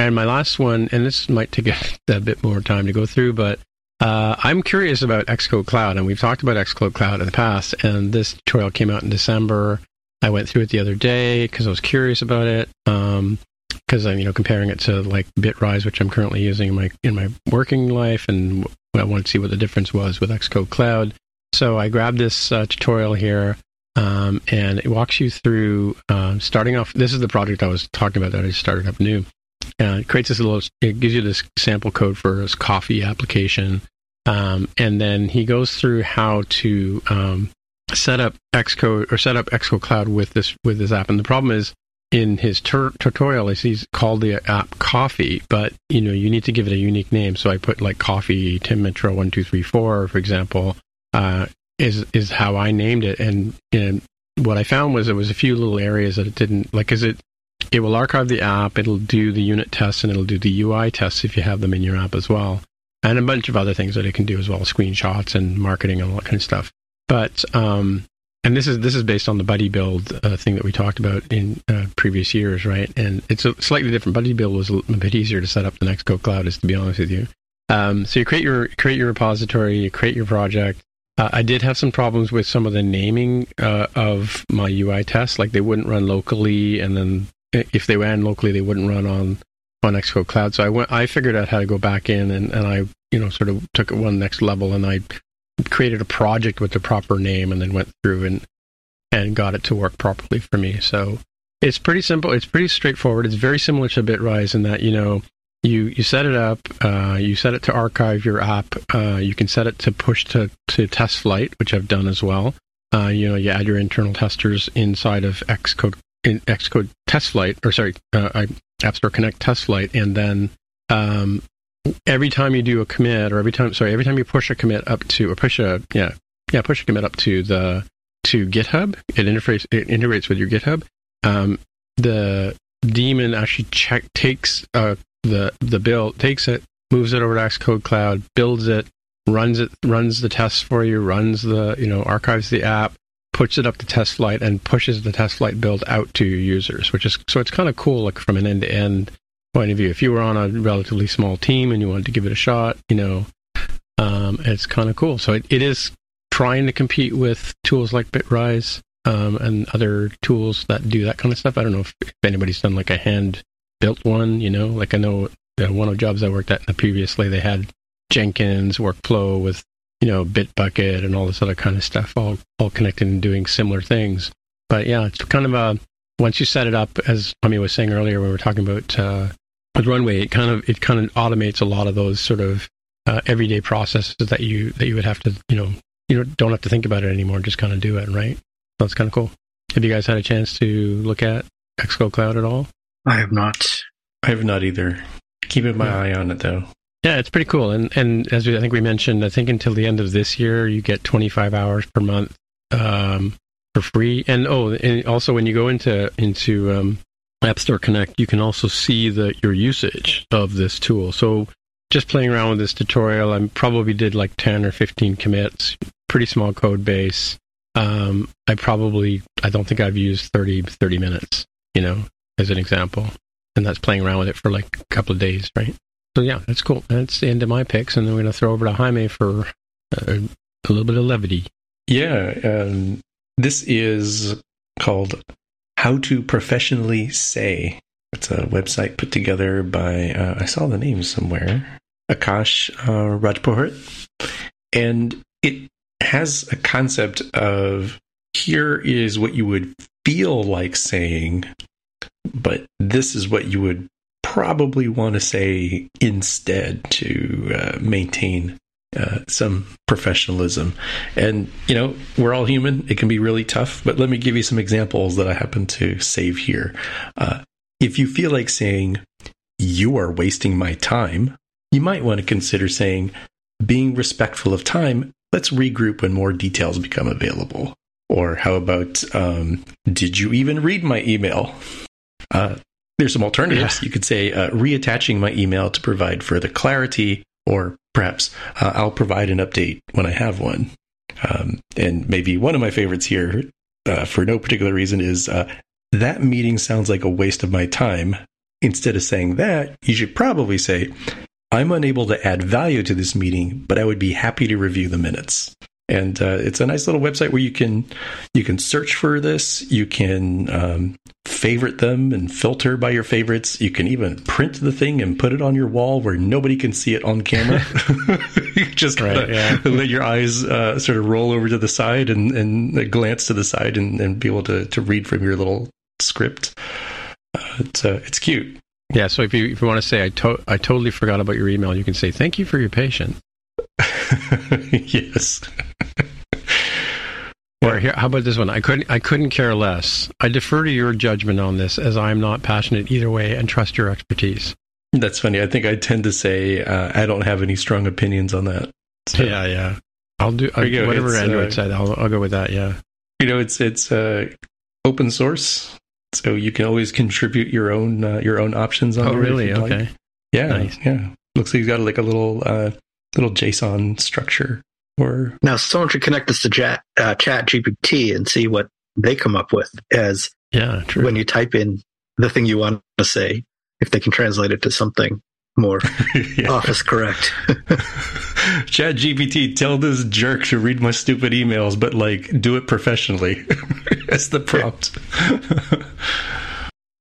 And my last one, and this might take a, bit more time to go through, but uh, I'm curious about Xcode Cloud, and we've talked about Xcode Cloud in the past. And this tutorial came out in December. I went through it the other day because I was curious about it. Um, because I'm, you know, comparing it to like Bitrise, which I'm currently using in my in my working life, and I wanted to see what the difference was with Xcode Cloud. so I grabbed this uh, tutorial here, um, and it walks you through um, starting off. This is the project I was talking about that I started up new. Uh, it creates this little. It gives you this sample code for this coffee application, um, and then he goes through how to um, set up Xcode or set up Xcode Cloud with this with this app. And the problem is in his tur- tutorial, he's called the app Coffee, but you know you need to give it a unique name. So I put like Coffee Tim Metro one two three four, for example, uh, is is how I named it. And, and what I found was there was a few little areas that it didn't like. Is it it will archive the app, it'll do the unit tests, and it'll do the UI tests if you have them in your app as well, and a bunch of other things that it can do as well, screenshots and marketing and all that kind of stuff. But um, and this is this is based on the buddy build uh, thing that we talked about in uh, previous years, right? And it's a slightly different. Buddy build was a bit easier to set up than Xcode Cloud is, to be honest with you. Um, so you create your create your repository, you create your project. Uh, I did have some problems with some of the naming uh, of my UI tests, like they wouldn't run locally, and then if they ran locally, they wouldn't run on on Xcode Cloud. So I went, I figured out how to go back in, and, and I you know sort of took it one next level, and I created a project with the proper name and then went through and and got it to work properly for me. So it's pretty simple. It's pretty straightforward. It's very similar to Bitrise in that you know you you set it up, uh, you set it to archive your app. Uh, you can set it to push to to test flight, which I've done as well. Uh, you know, you add your internal testers inside of Xcode in Xcode test flight, or sorry, uh, App Store Connect test flight, and then um, every time you do a commit or every time sorry every time you push a commit up to or push a yeah yeah push a commit up to the to github it interface it integrates with your github um, the daemon actually check takes uh, the the build takes it moves it over to xcode cloud builds it runs it runs the tests for you runs the you know archives the app puts it up to test flight and pushes the test flight build out to your users which is so it's kind of cool like from an end to end point of view. If you were on a relatively small team and you wanted to give it a shot, you know, um, it's kind of cool. So it, it is trying to compete with tools like Bitrise um, and other tools that do that kind of stuff. I don't know if, if anybody's done like a hand built one, you know, like I know one of the jobs I worked at previously, they had Jenkins workflow with, you know, Bitbucket and all this other kind of stuff, all, all connected and doing similar things. But yeah, it's kind of a, once you set it up, as Tommy was saying earlier, when we were talking about uh, with runway it kind of it kind of automates a lot of those sort of uh, everyday processes that you that you would have to you know you don't have to think about it anymore just kind of do it right? So that's kind of cool. Have you guys had a chance to look at xcode cloud at all? I have not. I have not either. Keeping my yeah. eye on it though yeah it's pretty cool and and as we, i think we mentioned i think until the end of this year you get 25 hours per month um, for free and oh and also when you go into into um, App Store Connect, you can also see the your usage of this tool. So just playing around with this tutorial, I probably did like 10 or 15 commits, pretty small code base. Um, I probably, I don't think I've used 30, 30 minutes, you know, as an example. And that's playing around with it for like a couple of days, right? So yeah, that's cool. That's the end of my picks. And then we're going to throw over to Jaime for a, a little bit of levity. Yeah. Um, this is called how to Professionally Say. It's a website put together by, uh, I saw the name somewhere, Akash uh. And it has a concept of here is what you would feel like saying, but this is what you would probably want to say instead to uh, maintain uh, some professionalism. And, you know, we're all human. It can be really tough, but let me give you some examples that I happen to save here. Uh, if you feel like saying, you are wasting my time, you might want to consider saying, being respectful of time, let's regroup when more details become available. Or how about, um, did you even read my email? Uh, there's some alternatives. Yeah. You could say, uh, reattaching my email to provide further clarity or perhaps uh, I'll provide an update when I have one. Um, and maybe one of my favorites here, uh, for no particular reason, is uh, that meeting sounds like a waste of my time. Instead of saying that, you should probably say, I'm unable to add value to this meeting, but I would be happy to review the minutes. And uh, it's a nice little website where you can you can search for this. You can um, favorite them and filter by your favorites. You can even print the thing and put it on your wall where nobody can see it on camera. you just right, yeah. let your eyes uh, sort of roll over to the side and, and glance to the side and, and be able to, to read from your little script. Uh, it's uh, it's cute. Yeah. So if you if you want to say I to- I totally forgot about your email, you can say thank you for your patience. yes. Or here, how about this one? I couldn't I couldn't care less. I defer to your judgment on this, as I am not passionate either way, and trust your expertise. That's funny. I think I tend to say uh, I don't have any strong opinions on that. So. Yeah, yeah. I'll do I, whatever Android uh, said. I'll, I'll go with that. Yeah. You know, it's it's uh, open source, so you can always contribute your own uh, your own options on. Oh, really? Okay. Like. Yeah, nice. yeah. Looks like he's got like a little uh, little JSON structure. Or now, someone should connect this to Chat uh, Chat GPT and see what they come up with as yeah true. when you type in the thing you want to say, if they can translate it to something more office correct. Chat GPT, tell this jerk to read my stupid emails, but like do it professionally. That's the prompt.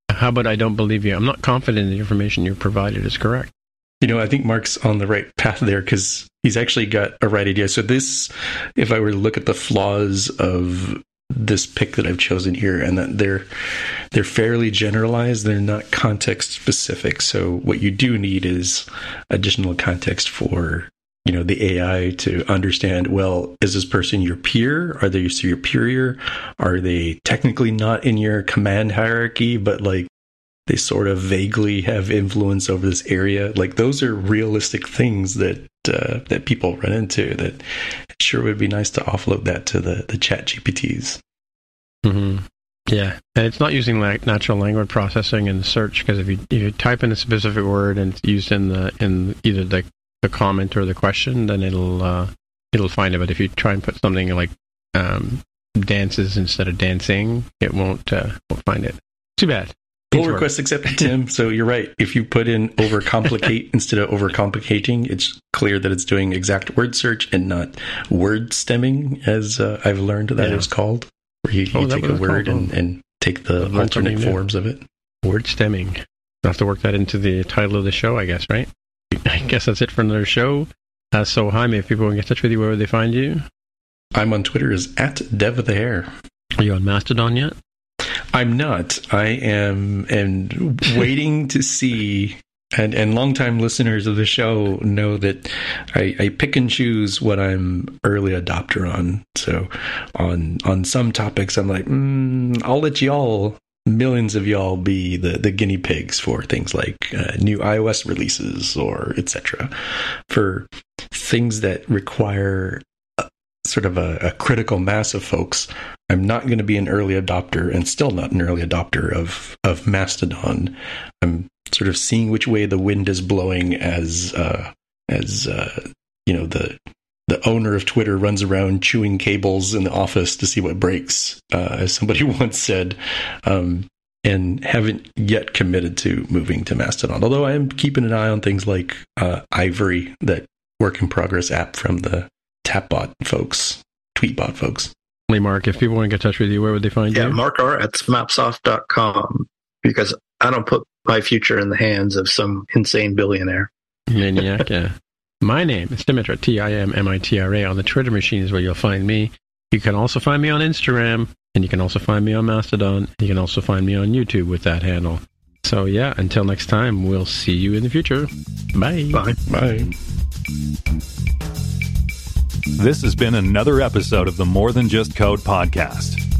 How about I don't believe you? I'm not confident the information you provided is correct. You know, I think Mark's on the right path there because he's actually got a right idea. So this, if I were to look at the flaws of this pick that I've chosen here, and that they're they're fairly generalized, they're not context specific. So what you do need is additional context for you know the AI to understand. Well, is this person your peer? Are they your superior? Are they technically not in your command hierarchy, but like they sort of vaguely have influence over this area. Like those are realistic things that uh, that people run into. That it sure would be nice to offload that to the the Chat GPTs. Mm-hmm. Yeah, and it's not using like natural language processing in search because if you if you type in a specific word and it's used in the in either the the comment or the question, then it'll uh, it'll find it. But if you try and put something like um, dances instead of dancing, it won't uh, won't find it. Too bad. Pull request accepted, Tim. so you're right. If you put in overcomplicate instead of overcomplicating, it's clear that it's doing exact word search and not word stemming, as uh, I've learned that yeah. it's called. Where you, oh, you take a word and, and, take the That's alternate forms of it. Word stemming. I'll have to work that into the title of the show, I guess, right? I guess that's it for another show. Uh, so, Jaime, if people want to get in touch with you, where would they find you? I'm on Twitter as at Dev of the Hair. Are you on Mastodon yet? I'm not. I am and waiting to see and and longtime listeners of the show know that I, I, pick and choose what I'm early adopter on. So on on some topics, I'm like, mm, I'll let y'all millions of y'all be the the guinea pigs for things like uh, new iOS releases or etc. For things that require sort of a, a, critical mass of folks, I'm not going to be an early adopter and still not an early adopter of, of Mastodon. I'm sort of seeing which way the wind is blowing as, uh, as, uh, you know, the, the owner of Twitter runs around chewing cables in the office to see what breaks, uh, as somebody once said, um, and haven't yet committed to moving to Mastodon. Although I am keeping an eye on things like uh, Ivory, that work in progress app from the Tapbot folks, Tweetbot folks. Mark, if people want to get in touch with you, where would they find yeah, you? Yeah, Mark R at smapsoft.com because I don't put my future in the hands of some insane billionaire. Maniac, yeah. My name is Timmitra, T I M M I T R A. On the Twitter machine is where you'll find me. You can also find me on Instagram, and you can also find me on Mastodon. You can also find me on YouTube with that handle. So, yeah, until next time, we'll see you in the future. Bye. Bye. Bye. This has been another episode of the More Than Just Code podcast.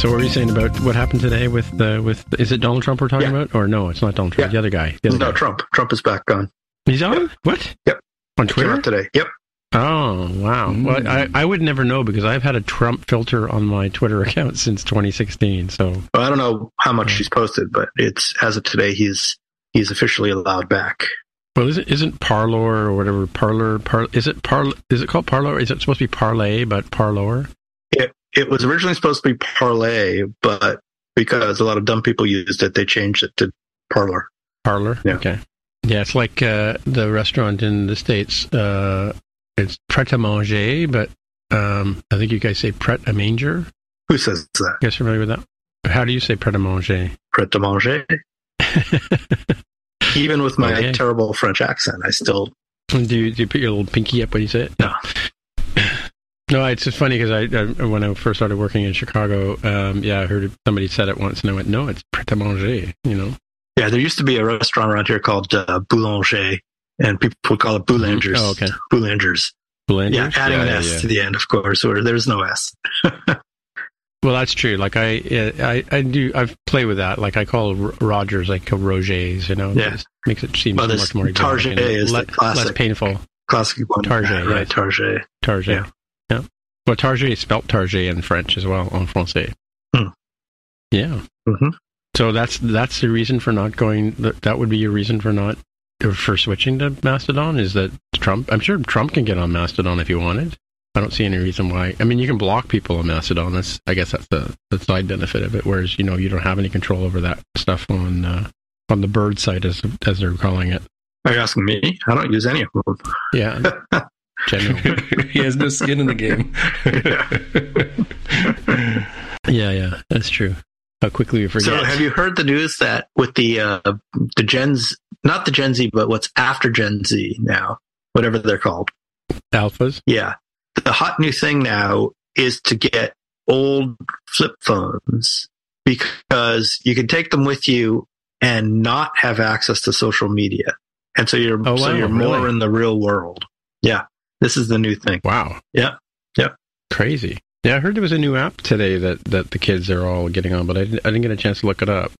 So what were you saying about what happened today with the with is it Donald Trump we're talking Yeah. about or no it's not Donald Trump Yeah. the other guy the other No, guy. Trump. Trump is back on. he's on what Yep. on Twitter today. Yep. oh wow Mm. well I, I would never know because I've had a Trump filter on my Twitter account since 2016 so Well, I don't know how much he's posted, but it's as of today, he's he's officially allowed back. well isn't isn't Parlor or whatever Parlor par is it Parl is it called Parlor is it supposed to be Parlay but Parlor It it was originally supposed to be Parlay, but because a lot of dumb people used it, they changed it to Parlor. Parlor Yeah. okay yeah it's like uh, the restaurant in the states uh, it's Pret a Manger but um, I think you guys say Pret a Manger Who says that? Guess You guys familiar with that? How do you say pret a manger? Pret a manger. Even with my Okay. terrible French accent, I still do, you, do you put your little pinky up when you say it? No. No, it's just funny because I, I when I first started working in Chicago, um, yeah, I heard somebody said it once, and I went, "No, it's pret a manger." You know, Yeah, there used to be a restaurant around here called uh, Boulanger, and people would call it Boulangers. Oh, okay. Boulangers. Boulangers? Yeah, adding yeah, an yeah, S yeah. to the end, of course, or there's no S. Well, that's true. Like I, I, I do. I've played with that. Like I call Rogers like Rogers. You know, Yeah. It makes it seem Well, much more Target and is the le- classic. less painful. Classic one. Target, right? yes. Target. Target. Yeah. Yeah. Well, Target is spelt Target in French as well, en français. Hmm. Yeah. Mhm. So that's that's the reason for not going. That that would be your reason for not for switching to Mastodon. Is that Trump? I'm sure Trump can get on Mastodon if he wanted. I don't see any reason why. I mean, you can block people on Mastodon. That's I guess that's the the side benefit of it. Whereas you know you don't have any control over that stuff on uh, on the bird site as as they're calling it. Are you asking me? I don't use any of them. Yeah. General. he has no skin in the game. Yeah, yeah, that's true. How quickly we forget. So, have you heard the news that with the uh, the Gens, not the Gen Z, but what's after Gen Z now, whatever they're called? alphas? Yeah, the hot new thing now is to get old flip phones because you can take them with you and not have access to social media, and so you're Oh, so you're more in the real world. Yeah, this is the new thing. Wow. Yeah. Yep. Crazy. Yeah, I heard there was a new app today that, that the kids are all getting on, but I didn't, I didn't get a chance to look it up.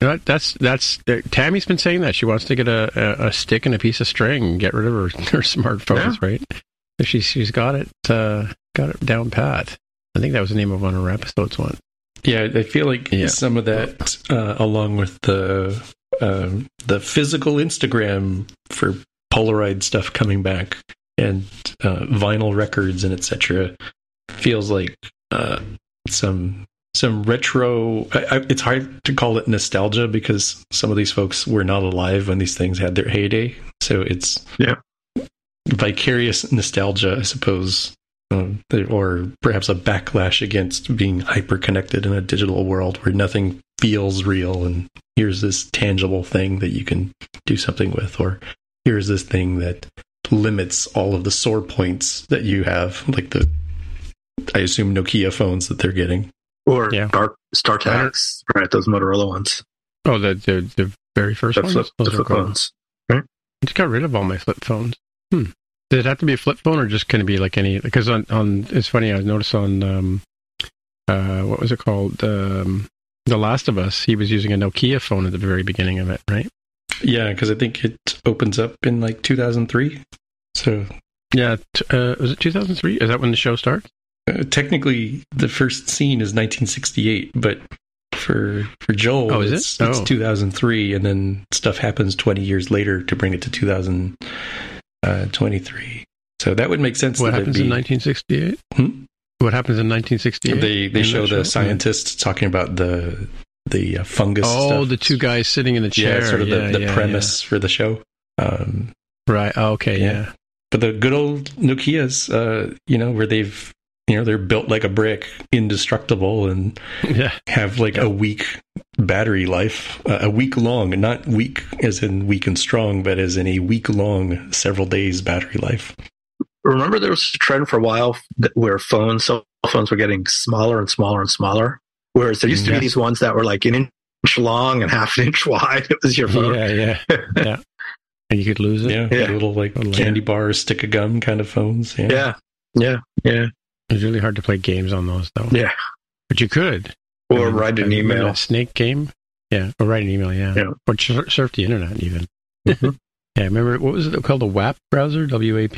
You know, that's that's uh, Tammy's been saying that she wants to get a, a, a stick and a piece of string and get rid of her, her smartphones, right? So She's she's got it uh, got it down pat. I think that was the name of one of her episodes once. Yeah, I feel like Yeah. some of that, uh, along with the um, the physical Instagram for Polaroid stuff coming back and uh, vinyl records and etc., feels like uh, some some retro. I, I, it's hard to call it nostalgia because some of these folks were not alive when these things had their heyday. So it's Yeah. vicarious nostalgia, I suppose, um, or perhaps a backlash against being hyper connected in a digital world where nothing feels real and here's this tangible thing that you can do something with, or here's this thing that limits all of the sore points that you have, like the I assume Nokia phones that they're getting. Or Yeah. Star StarTACs, right? Those Motorola ones, Oh, the the, the very first the ones. flip, the Those are flip cool. phones. I just got rid of all my flip phones. Hmm. Did it have to be a flip phone or just going to be like any? Because on, on it's funny. I noticed on um, uh, what was it called? Um, the Last of Us. He was using a Nokia phone at the very beginning of it, right? Yeah, because I think it opens up in like 2003. So Yeah. T- uh, was it 2003? Is that when the show starts? uh, technically, the first scene is 1968, but for for Joel, Oh, is it? it's, it's Oh. 2003, and then stuff happens 20 years later to bring it to 2023. So that would make sense. What happens it'd in 1968? Hmm? What happens in 1968? They they in show the show? scientists talking about the the uh, fungus. Oh, stuff. the two guys sitting in the chair. Yeah, sort of Yeah, the, the yeah, premise for the show. Um. Right. Oh, okay. Yeah. Yeah. but the good old Nokia's, uh, you know, where they've you know they're built like a brick, indestructible, and Yeah. have like a week battery life, uh, a week long, not weak as in weak and strong, but as in a week long, several days battery life. Remember, there was a trend for a while that- where phones, cell phones, were getting smaller and smaller and smaller. Whereas there used to Yeah. be these ones that were like an inch long and half an inch wide. It was your phone. Yeah, yeah, yeah. And you could lose it. Yeah, Yeah. little like Little, candy bar, stick of gum kind of phones. Yeah, yeah, yeah, yeah. It was really hard to play games on those, though. Yeah. But you could. Or I mean, write an I remember email. that snake game. Yeah, or write an email. Yeah, Yeah. or sur- surf the internet even. Mhm. Yeah, remember what was it called? The WAP browser, WAP,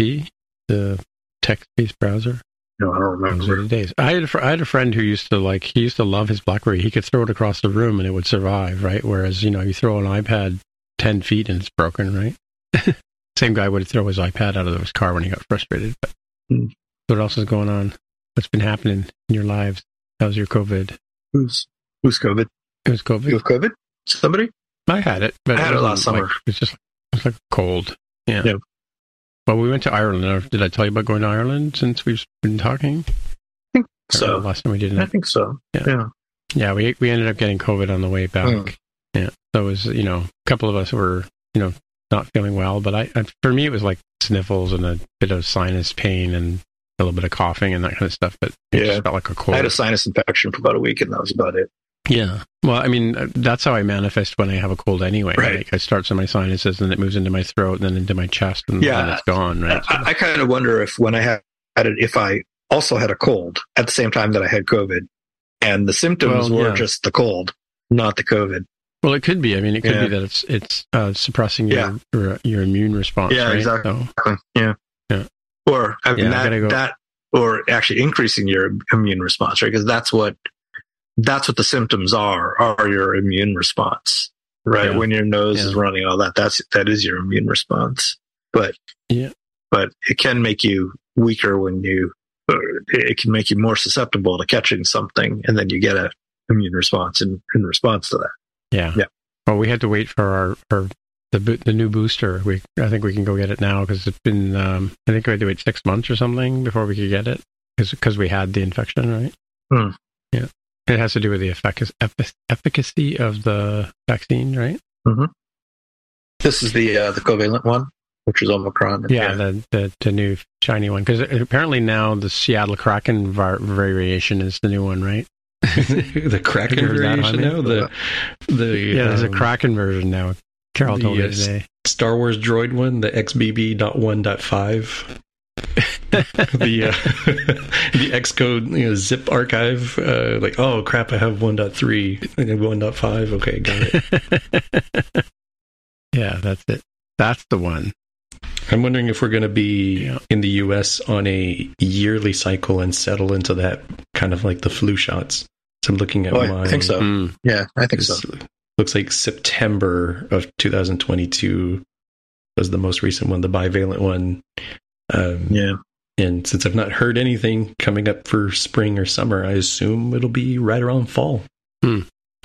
the text-based browser. No, I don't remember. the days. I had a, fr- I had a friend who used to like he used to love his BlackBerry. He could throw it across the room and it would survive, right? Whereas you know you throw an iPad ten feet and it's broken, right? Same guy would throw his iPad out of his car when he got frustrated. But Hmm. what else is going on? What's been happening in your lives? How's your COVID? Who's who's COVID? It was COVID. You have COVID? Somebody? I had it, but I had it last summer. Like, it's just it was like cold. Yeah. Yeah. Well, we went to Ireland. Did I tell you about going to Ireland since we've been talking? Or So last time we didn't. I think so. Yeah. yeah. Yeah, we we ended up getting COVID on the way back. Mm. Yeah, so it was you know a couple of us were you know not feeling well, but I, I for me it was like sniffles and a bit of sinus pain and a little bit of coughing and that kind of stuff. But it Yeah. just felt like a cold. I had a sinus infection for about a week, and that was about it. Yeah. Well, I mean uh, that's how I manifest when I have a cold anyway. Right. Like, it starts in my sinuses and it moves into my throat and then into my chest and Yeah. then it's gone. Right. I, I kind of wonder if when I had it, if I also had a cold at the same time that I had COVID, and the symptoms Well, were yeah. just the cold, not the COVID. well, it could be. I mean, it could Yeah. be that it's it's uh, suppressing your, your your immune response. Yeah, right? exactly. So, Yeah. Yeah. Or I mean I that go. that or actually increasing your immune response, right? Because that's what that's what the symptoms are are your immune response, right? Yeah. When your nose is running, all that that's that is your immune response. But Yeah. but it can make you weaker when you it can make you more susceptible to catching something, and then you get a immune response in, in response to that. Yeah. Yeah. Well, we had to wait for our, our the the new booster. We I think we can go get it now because it's been um, I think we had to wait six months or something before we could get it because we had the infection, right? Hmm. Yeah. It has to do with the effic- effic- efficacy of the vaccine, right? This is the uh, the covalent one, which is Omicron. Yeah, the, the the new shiny one because apparently now the Seattle Kraken var- variation is the new one, right? the Kraken Have you variation Jaime? now. The the Yeah, there's a um, Kraken version now. Carol the, told me uh, today. Star Wars droid one, the XBB.1.5. the uh, the Xcode you know, zip archive, uh, like oh crap, I have 1.3 and 1.5. Okay, got it. yeah, that's it. That's the one. I'm wondering if we're going to be Yeah. in the U.S. on a yearly cycle and settle into that kind of like the flu shots. So I'm looking at Oh, my. I think so. Mm. Yeah, I think so. Looks like September of 2022 was the most recent one, the bivalent one. Um, Yeah. And since I've not heard anything coming up for spring or summer, I assume it'll be right around fall.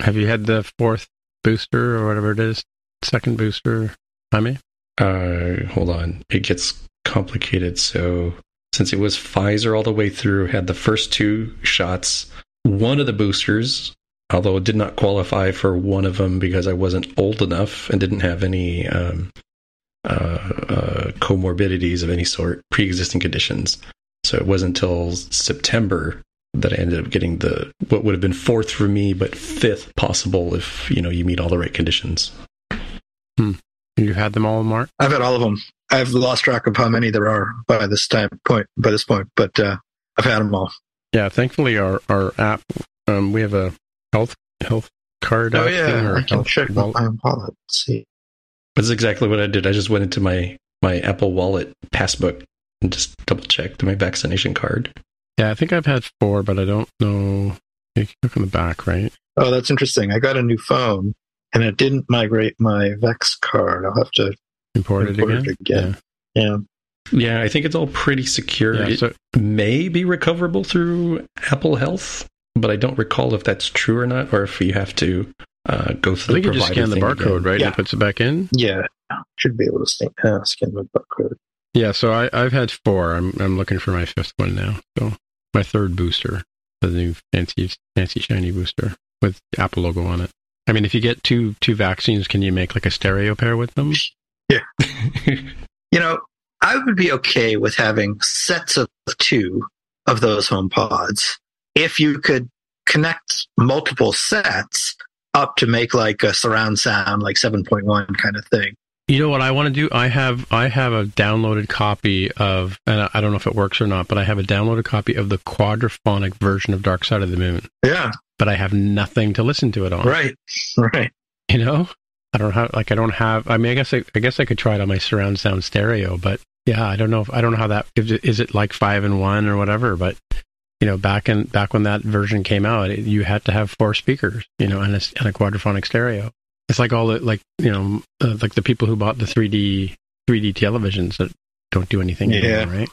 Have you had the fourth booster or whatever it is? Second booster, Jaime? Uh, hold on, it gets complicated. So since it was Pfizer all the way through, had the first two shots, one of the boosters, although it did not qualify for one of them because I wasn't old enough and didn't have any um, uh, uh, comorbidities of any sort, pre-existing conditions. So it wasn't until September that I ended up getting the what would have been fourth for me, but fifth possible if you know you meet all the right conditions. You've had them all, Mark? I've had all of them. I've lost track of how many there are by this time point. By this point, but uh, I've had them all. Yeah, thankfully our, our app, um, we have a health health card Oh yeah, I can health check my wallet. wallet. Let's see. That's exactly what I did. I just went into my my Apple Wallet passbook and just double checked my vaccination card. Yeah, I think I've had four, but I don't know. You can look on the back, right? Oh, that's interesting. I got a new phone, and it didn't migrate my Vax card. I'll have to Import it again. it again. Yeah. Yeah, I think it's all pretty secure. Yeah, it so may be recoverable through Apple Health, but I don't recall if that's true or not, or if you have to uh, go I think the you just provider scan the barcode, again. right? Yeah. And it puts it back in. Yeah, should be able to scan, uh, scan my barcode. Yeah, so I, I've had four. I'm I'm looking for my fifth one now. So my third booster, the new fancy fancy shiny booster with the Apple logo on it. I mean, if you get two two vaccines, can you make like a stereo pair with them? Yeah. you know, I would be okay with having sets of two of those HomePods if you could connect multiple sets up to make like a surround sound like 7.1 kind of thing. You know what I want to do? I have I have a downloaded copy of, and I don't know if it works or not, but I have a downloaded copy of the quadraphonic version of Dark Side of the Moon. Yeah. But I have nothing to listen to it on. Right. Right. You know, I don't have like I don't have. I mean, I guess I, I guess I could try it on my surround sound stereo, but yeah, I don't know. If, I don't know how that is. It, is it like five and one or whatever? But you know, back in back when that version came out, it, you had to have four speakers, you know, and a, and a quadraphonic stereo. It's like all the like you know, uh, like the people who bought the 3D 3D televisions that don't do anything Yeah. anymore, right?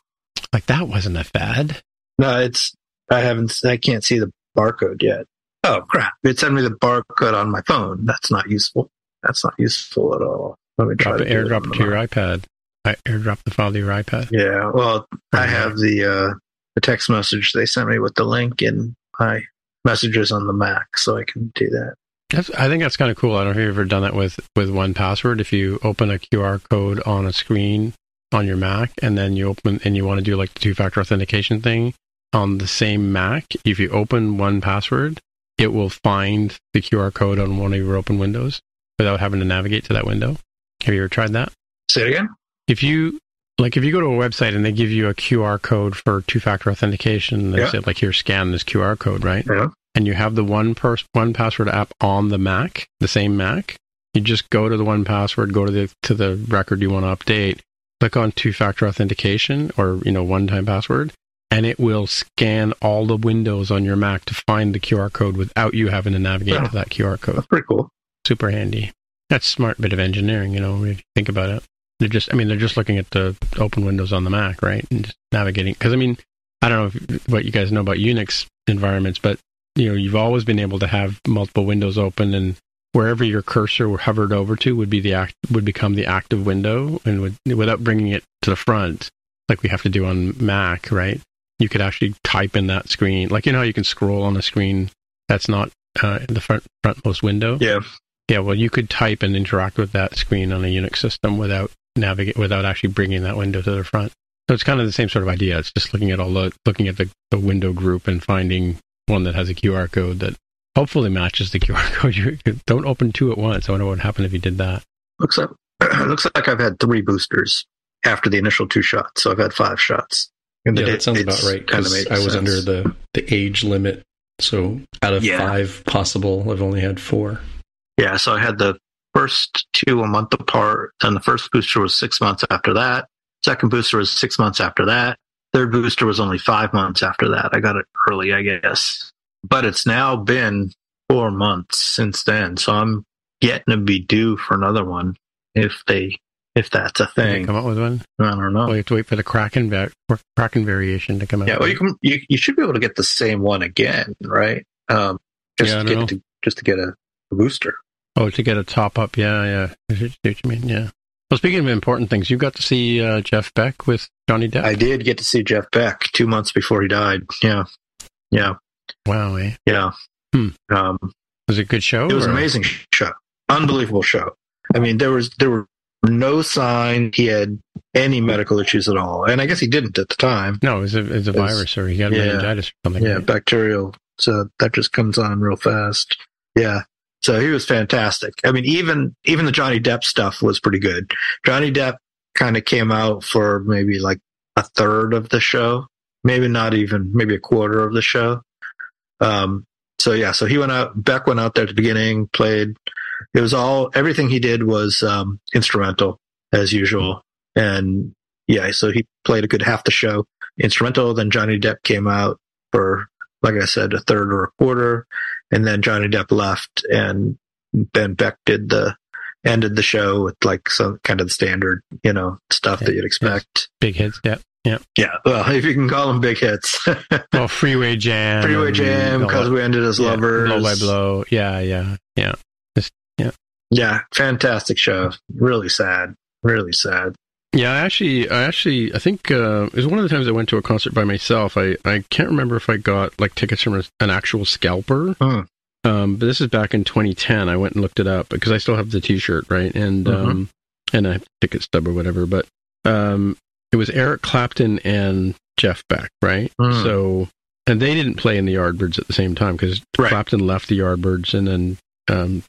Like that wasn't a fad. No, it's, I haven't, I can't see the barcode yet. Oh crap. It sent me the barcode on my phone. That's not useful. That's not useful at all. Let me try Drop it, to airdrop it to your iPad. I airdrop the file to your iPad. Yeah. Well, I have the, uh, the text message they sent me with the link in my messages on the Mac, so I can do that. That's, I think that's kind of cool. I don't know if you've ever done that with with 1Password. If you open a QR code on a screen on your Mac, and then you open and you want to do like the two factor authentication thing on the same Mac, if you open 1Password, it will find the QR code on one of your open windows without having to navigate to that window. Have you ever tried that? Say it again. If you like, if you go to a website and they give you a QR code for two factor authentication, they Yeah. say like, here, scan this QR code, right? Yeah. and you have the one pers- 1Password app on the Mac, the same Mac, you just go to the 1Password, go to the to the record you want to update, click on two factor authentication or you know one time password, and it will scan all the windows on your Mac to find the QR code without you having to navigate Yeah. to that QR code. That's pretty cool. Super handy. That's smart bit of engineering, you know, if you think about it. They're just, I mean, they're just looking at the open windows on the Mac, right? And just navigating. Because, I mean, I don't know if, what you guys know about Unix environments, but, you know, you've always been able to have multiple windows open and wherever your cursor were hovered over to would be the act, would become the active window and would, without bringing it to the front, like we have to do on Mac, right? You could actually type in that screen. Like, you know how you can scroll on a screen that's not uh, the front frontmost window? Yeah. Yeah, well, you could type and interact with that screen on a Unix system without navigate without actually bringing that window to the front. So it's kind of the same sort of idea. It's just looking at all the looking at the, the window group and finding one that has a QR code that hopefully matches the QR code. You don't open two at once. I wonder what would happen if you did that. Looks like looks like I've had three boosters after the initial two shots, so I've had five shots. And Yeah, it- that sounds about right. kinda 'cause makes I was sense. under the, the age limit. So out of Yeah. five possible, I've only had four. Yeah, so I had the first two a month apart, and the first booster was six months after that. Second booster was six months after that. Third booster was only five months after that. I got it early, I guess. But it's now been four months since then, so I'm getting to be due for another one if they if that's a thing. Come up with one. I don't know. You have to wait for the Kraken va- Kraken variation to come out. Yeah, well, you can you, you should be able to get the same one again, right? Um, just Yeah, to get to, just to get a booster. Oh, to get a top up. Yeah, yeah. I see what you mean. Yeah. Well, speaking of important things, you got to see uh, Jeff Beck with Johnny Depp. I did get to see Jeff Beck two months before he died. Yeah, yeah, wow, eh? yeah. Hmm. Um, Was it a good show? it was or- an amazing show, unbelievable show. I mean, there was there were no sign he had any medical issues at all, and I guess he didn't at the time. No, it was a, it was a virus, or he got yeah. meningitis or something. Yeah, right? bacterial. So that just comes on real fast. Yeah. So he was fantastic. I mean, even even the Johnny Depp stuff was pretty good. Johnny Depp kind of came out for maybe like a third of the show, maybe not even maybe a quarter of the show. Um. So yeah, so he went out. Beck went out there at the beginning, played. It was all everything he did was um, instrumental as usual, and yeah, so he played a good half the show instrumental. Then Johnny Depp came out for, like I said, a third or a quarter, and then Johnny Depp left, and Ben Beck did the ended the show with like some kind of standard, you know, stuff Yeah, that you'd expect. Big hits. Yeah. Yeah. Yeah, well, if you can call them big hits, Well, Freeway Jam. Freeway Jam, because we ended as Yeah, lovers. Blow by blow. Yeah, yeah, yeah. Yeah, fantastic show. Really sad. Really sad. Yeah, I actually, I actually, I think uh, it was one of the times I went to a concert by myself. I, I can't remember if I got like tickets from a, an actual scalper. Hmm. Um, but this is back in 2010. I went and looked it up because I still have the T-shirt, right? And um, and I have ticket stub or whatever. But um, it was Eric Clapton and Jeff Beck, right? Hmm. So and they didn't play in the Yardbirds at the same time because Right. Clapton left the Yardbirds and then um,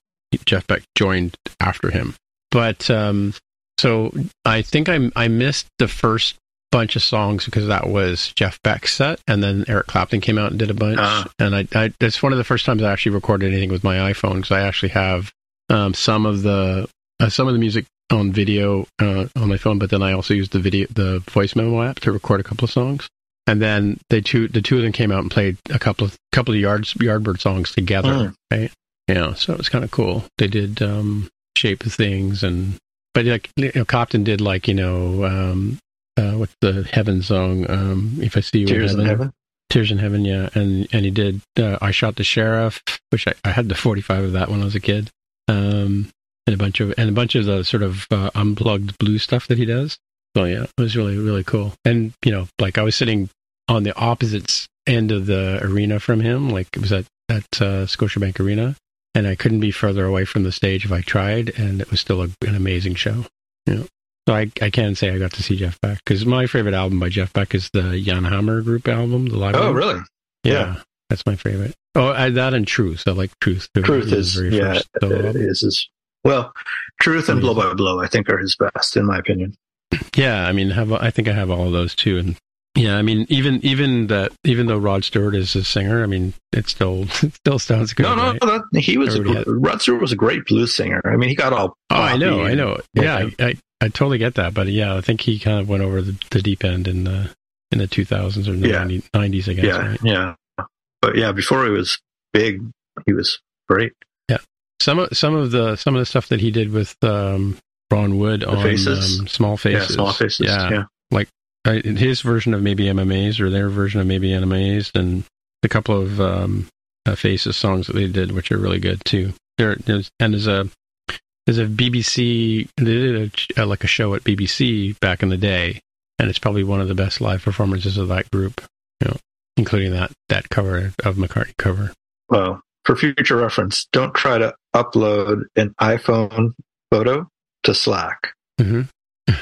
Jeff Beck joined after him. But um, so I think I I missed the first bunch of songs because that was Jeff Beck's set, and then Eric Clapton came out and did a bunch. Ah. And I, I that's one of the first times I actually recorded anything with my iPhone because I actually have um, some of the uh, some of the music on video uh, on my phone, but then I also used the video the voice memo app to record a couple of songs. And then they two the two of them came out and played a couple of couple of yards Yardbird songs together, right? Yeah, so it was kind of cool. They did um, "Shape of Things" and but like you know, Clapton did like you know um, uh, what's the Heaven song? Um, if I see you Tears in heaven. heaven. Tears in Heaven, yeah, and and he did. Uh, I shot the sheriff, which I, I had the forty five of that when I was a kid, um, and a bunch of and a bunch of the sort of uh, unplugged blue stuff that he does. So yeah, it was really really cool. And you know, like I was sitting on the opposite end of the arena from him, like it was at at uh, Scotiabank Arena, and I couldn't be further away from the stage if I tried, and it was still a, an amazing show. Yeah. So I, I can say I got to see Jeff Beck because my favorite album by Jeff Beck is the Jan Hammer Group album, the live. Oh, album. really? Yeah, Yeah. that's my favorite. Oh, I, that and Truth. I like Truth. It Truth is, very yeah, first solo it is. Well, Truth and Blow by Blow, I think, are his best, in my opinion. Yeah, I mean, have I think I have all of those too, and yeah, I mean, even even that, even though Rod Stewart is a singer, I mean, it still it still sounds good. no, no, right? that, he was. A, had- Rod Stewart was a great blues singer. I mean, he got all. Oh, I know, I know. Yeah, I, I, I totally get that, but yeah, I think he kind of went over the, the deep end in the in the 2000s or the Yeah. 90, 90s, I guess. yeah, right? yeah. But yeah, before he was big, he was great. Yeah, some of some of the some of the stuff that he did with um, Ron Wood on Faces? um, Small Faces, Yeah, small faces. yeah, Yeah, his version of Maybe I'm Amazed or their version of Maybe I'm Amazed, and a couple of um, uh, Faces songs that they did, which are really good too. There, there's, and there's a there's a BBC they did a, uh, like a show at BBC back in the day, and it's probably one of the best live performances of that group, you know, including that that cover of McCartney cover. Well, for future reference, don't try to upload an iPhone photo to Slack hmm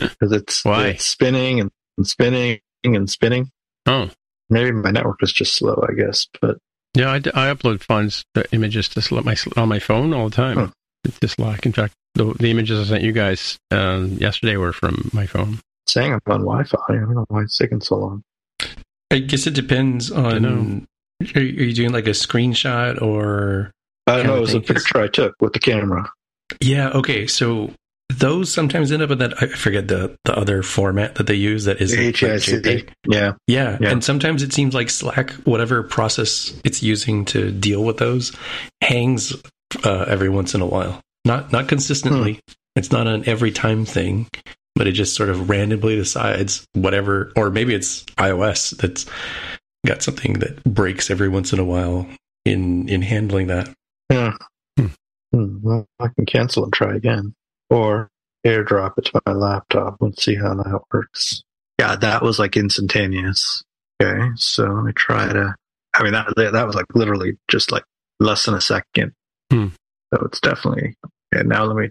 because it's, Why? it's spinning and, and spinning and spinning. Oh, Maybe my network is just slow, I guess. But yeah, I upload fonts, uh, images to Sl- my on my phone all the time. Huh. It's just like, in fact, the, the images I sent you guys um, yesterday were from my phone. saying I'm on Wi-Fi, I don't know why it's taking so long. I guess it depends on. Are you, are you doing like a screenshot or? I don't know. It was a picture I took with the camera. Yeah. Okay. So those sometimes end up in that. I forget the the other format that they use. That is like HEIC. Yeah. Yeah. Yeah. and sometimes it seems like Slack, whatever process it's using to deal with those, hangs uh, every once in a while. Not not consistently. It's not an every time thing, but it just sort of randomly decides whatever, or maybe it's iOS that's got something that breaks every once in a while in in handling that. Yeah. Hmm. Hmm, Well, I can cancel and try again. Or airdrop it to my laptop. Let's see how that works. Yeah, that was like instantaneous. Okay, so let me try to. I mean, that that was like literally just like less than a second. Hmm. So it's definitely. Okay, now let me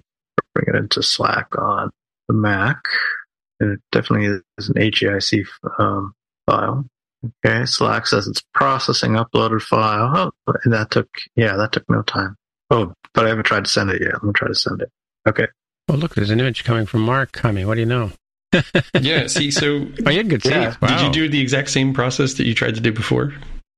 bring it into Slack on the Mac. And it definitely is an HEIC um, file. Okay, Slack says it's processing uploaded file. Oh, and that took, yeah, that took no time. Oh, but I haven't tried to send it yet. Let me try to send it. Okay. Oh, look, there's an image coming from Mark coming. What do you know? Yeah. See, so Oh, you had good Yeah. Wow. did you do the exact same process that you tried to do before?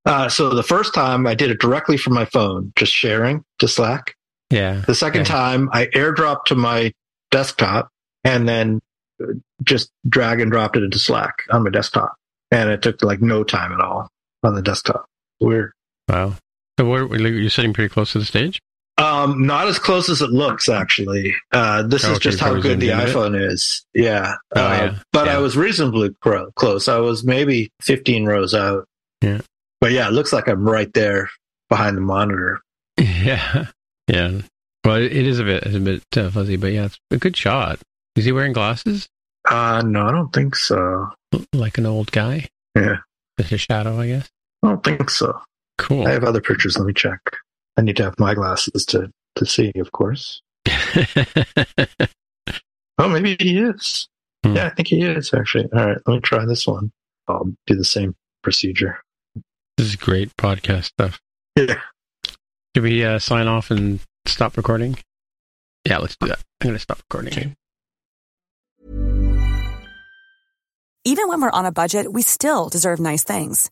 Uh, so the first time I did it directly from my phone, just sharing to Slack. Yeah. The second Okay. time I airdropped to my desktop and then uh, just drag and dropped it into Slack on my desktop. And it took like no time at all on the desktop. Weird. Wow. So where, you're sitting pretty close to the stage? Um, not as close as it looks, actually. Uh, this Oh, is just how good the zoomed in a bit. iPhone is. Yeah. Oh, uh, yeah. But Yeah. I was reasonably cro- close. I was maybe 15 rows out. Yeah. But yeah, it looks like I'm right there behind the monitor. Yeah. Yeah. Well, it, it is a bit, a bit uh, fuzzy, but yeah, it's a good shot. Is he wearing glasses? Uh, no, I don't think so. Like an old guy? Yeah, With his shadow, I guess. I don't think so. Cool. I have other pictures. Let me check. I need to have my glasses to to see, of course. Oh, maybe he is. Hmm. Yeah, I think he is actually. All right, let me try this one. I'll do the same procedure. this is great podcast stuff. Yeah. Should we uh, sign off and stop recording? Yeah, let's do that. I'm going to stop recording. Okay. Even when we're on a budget, we still deserve nice things.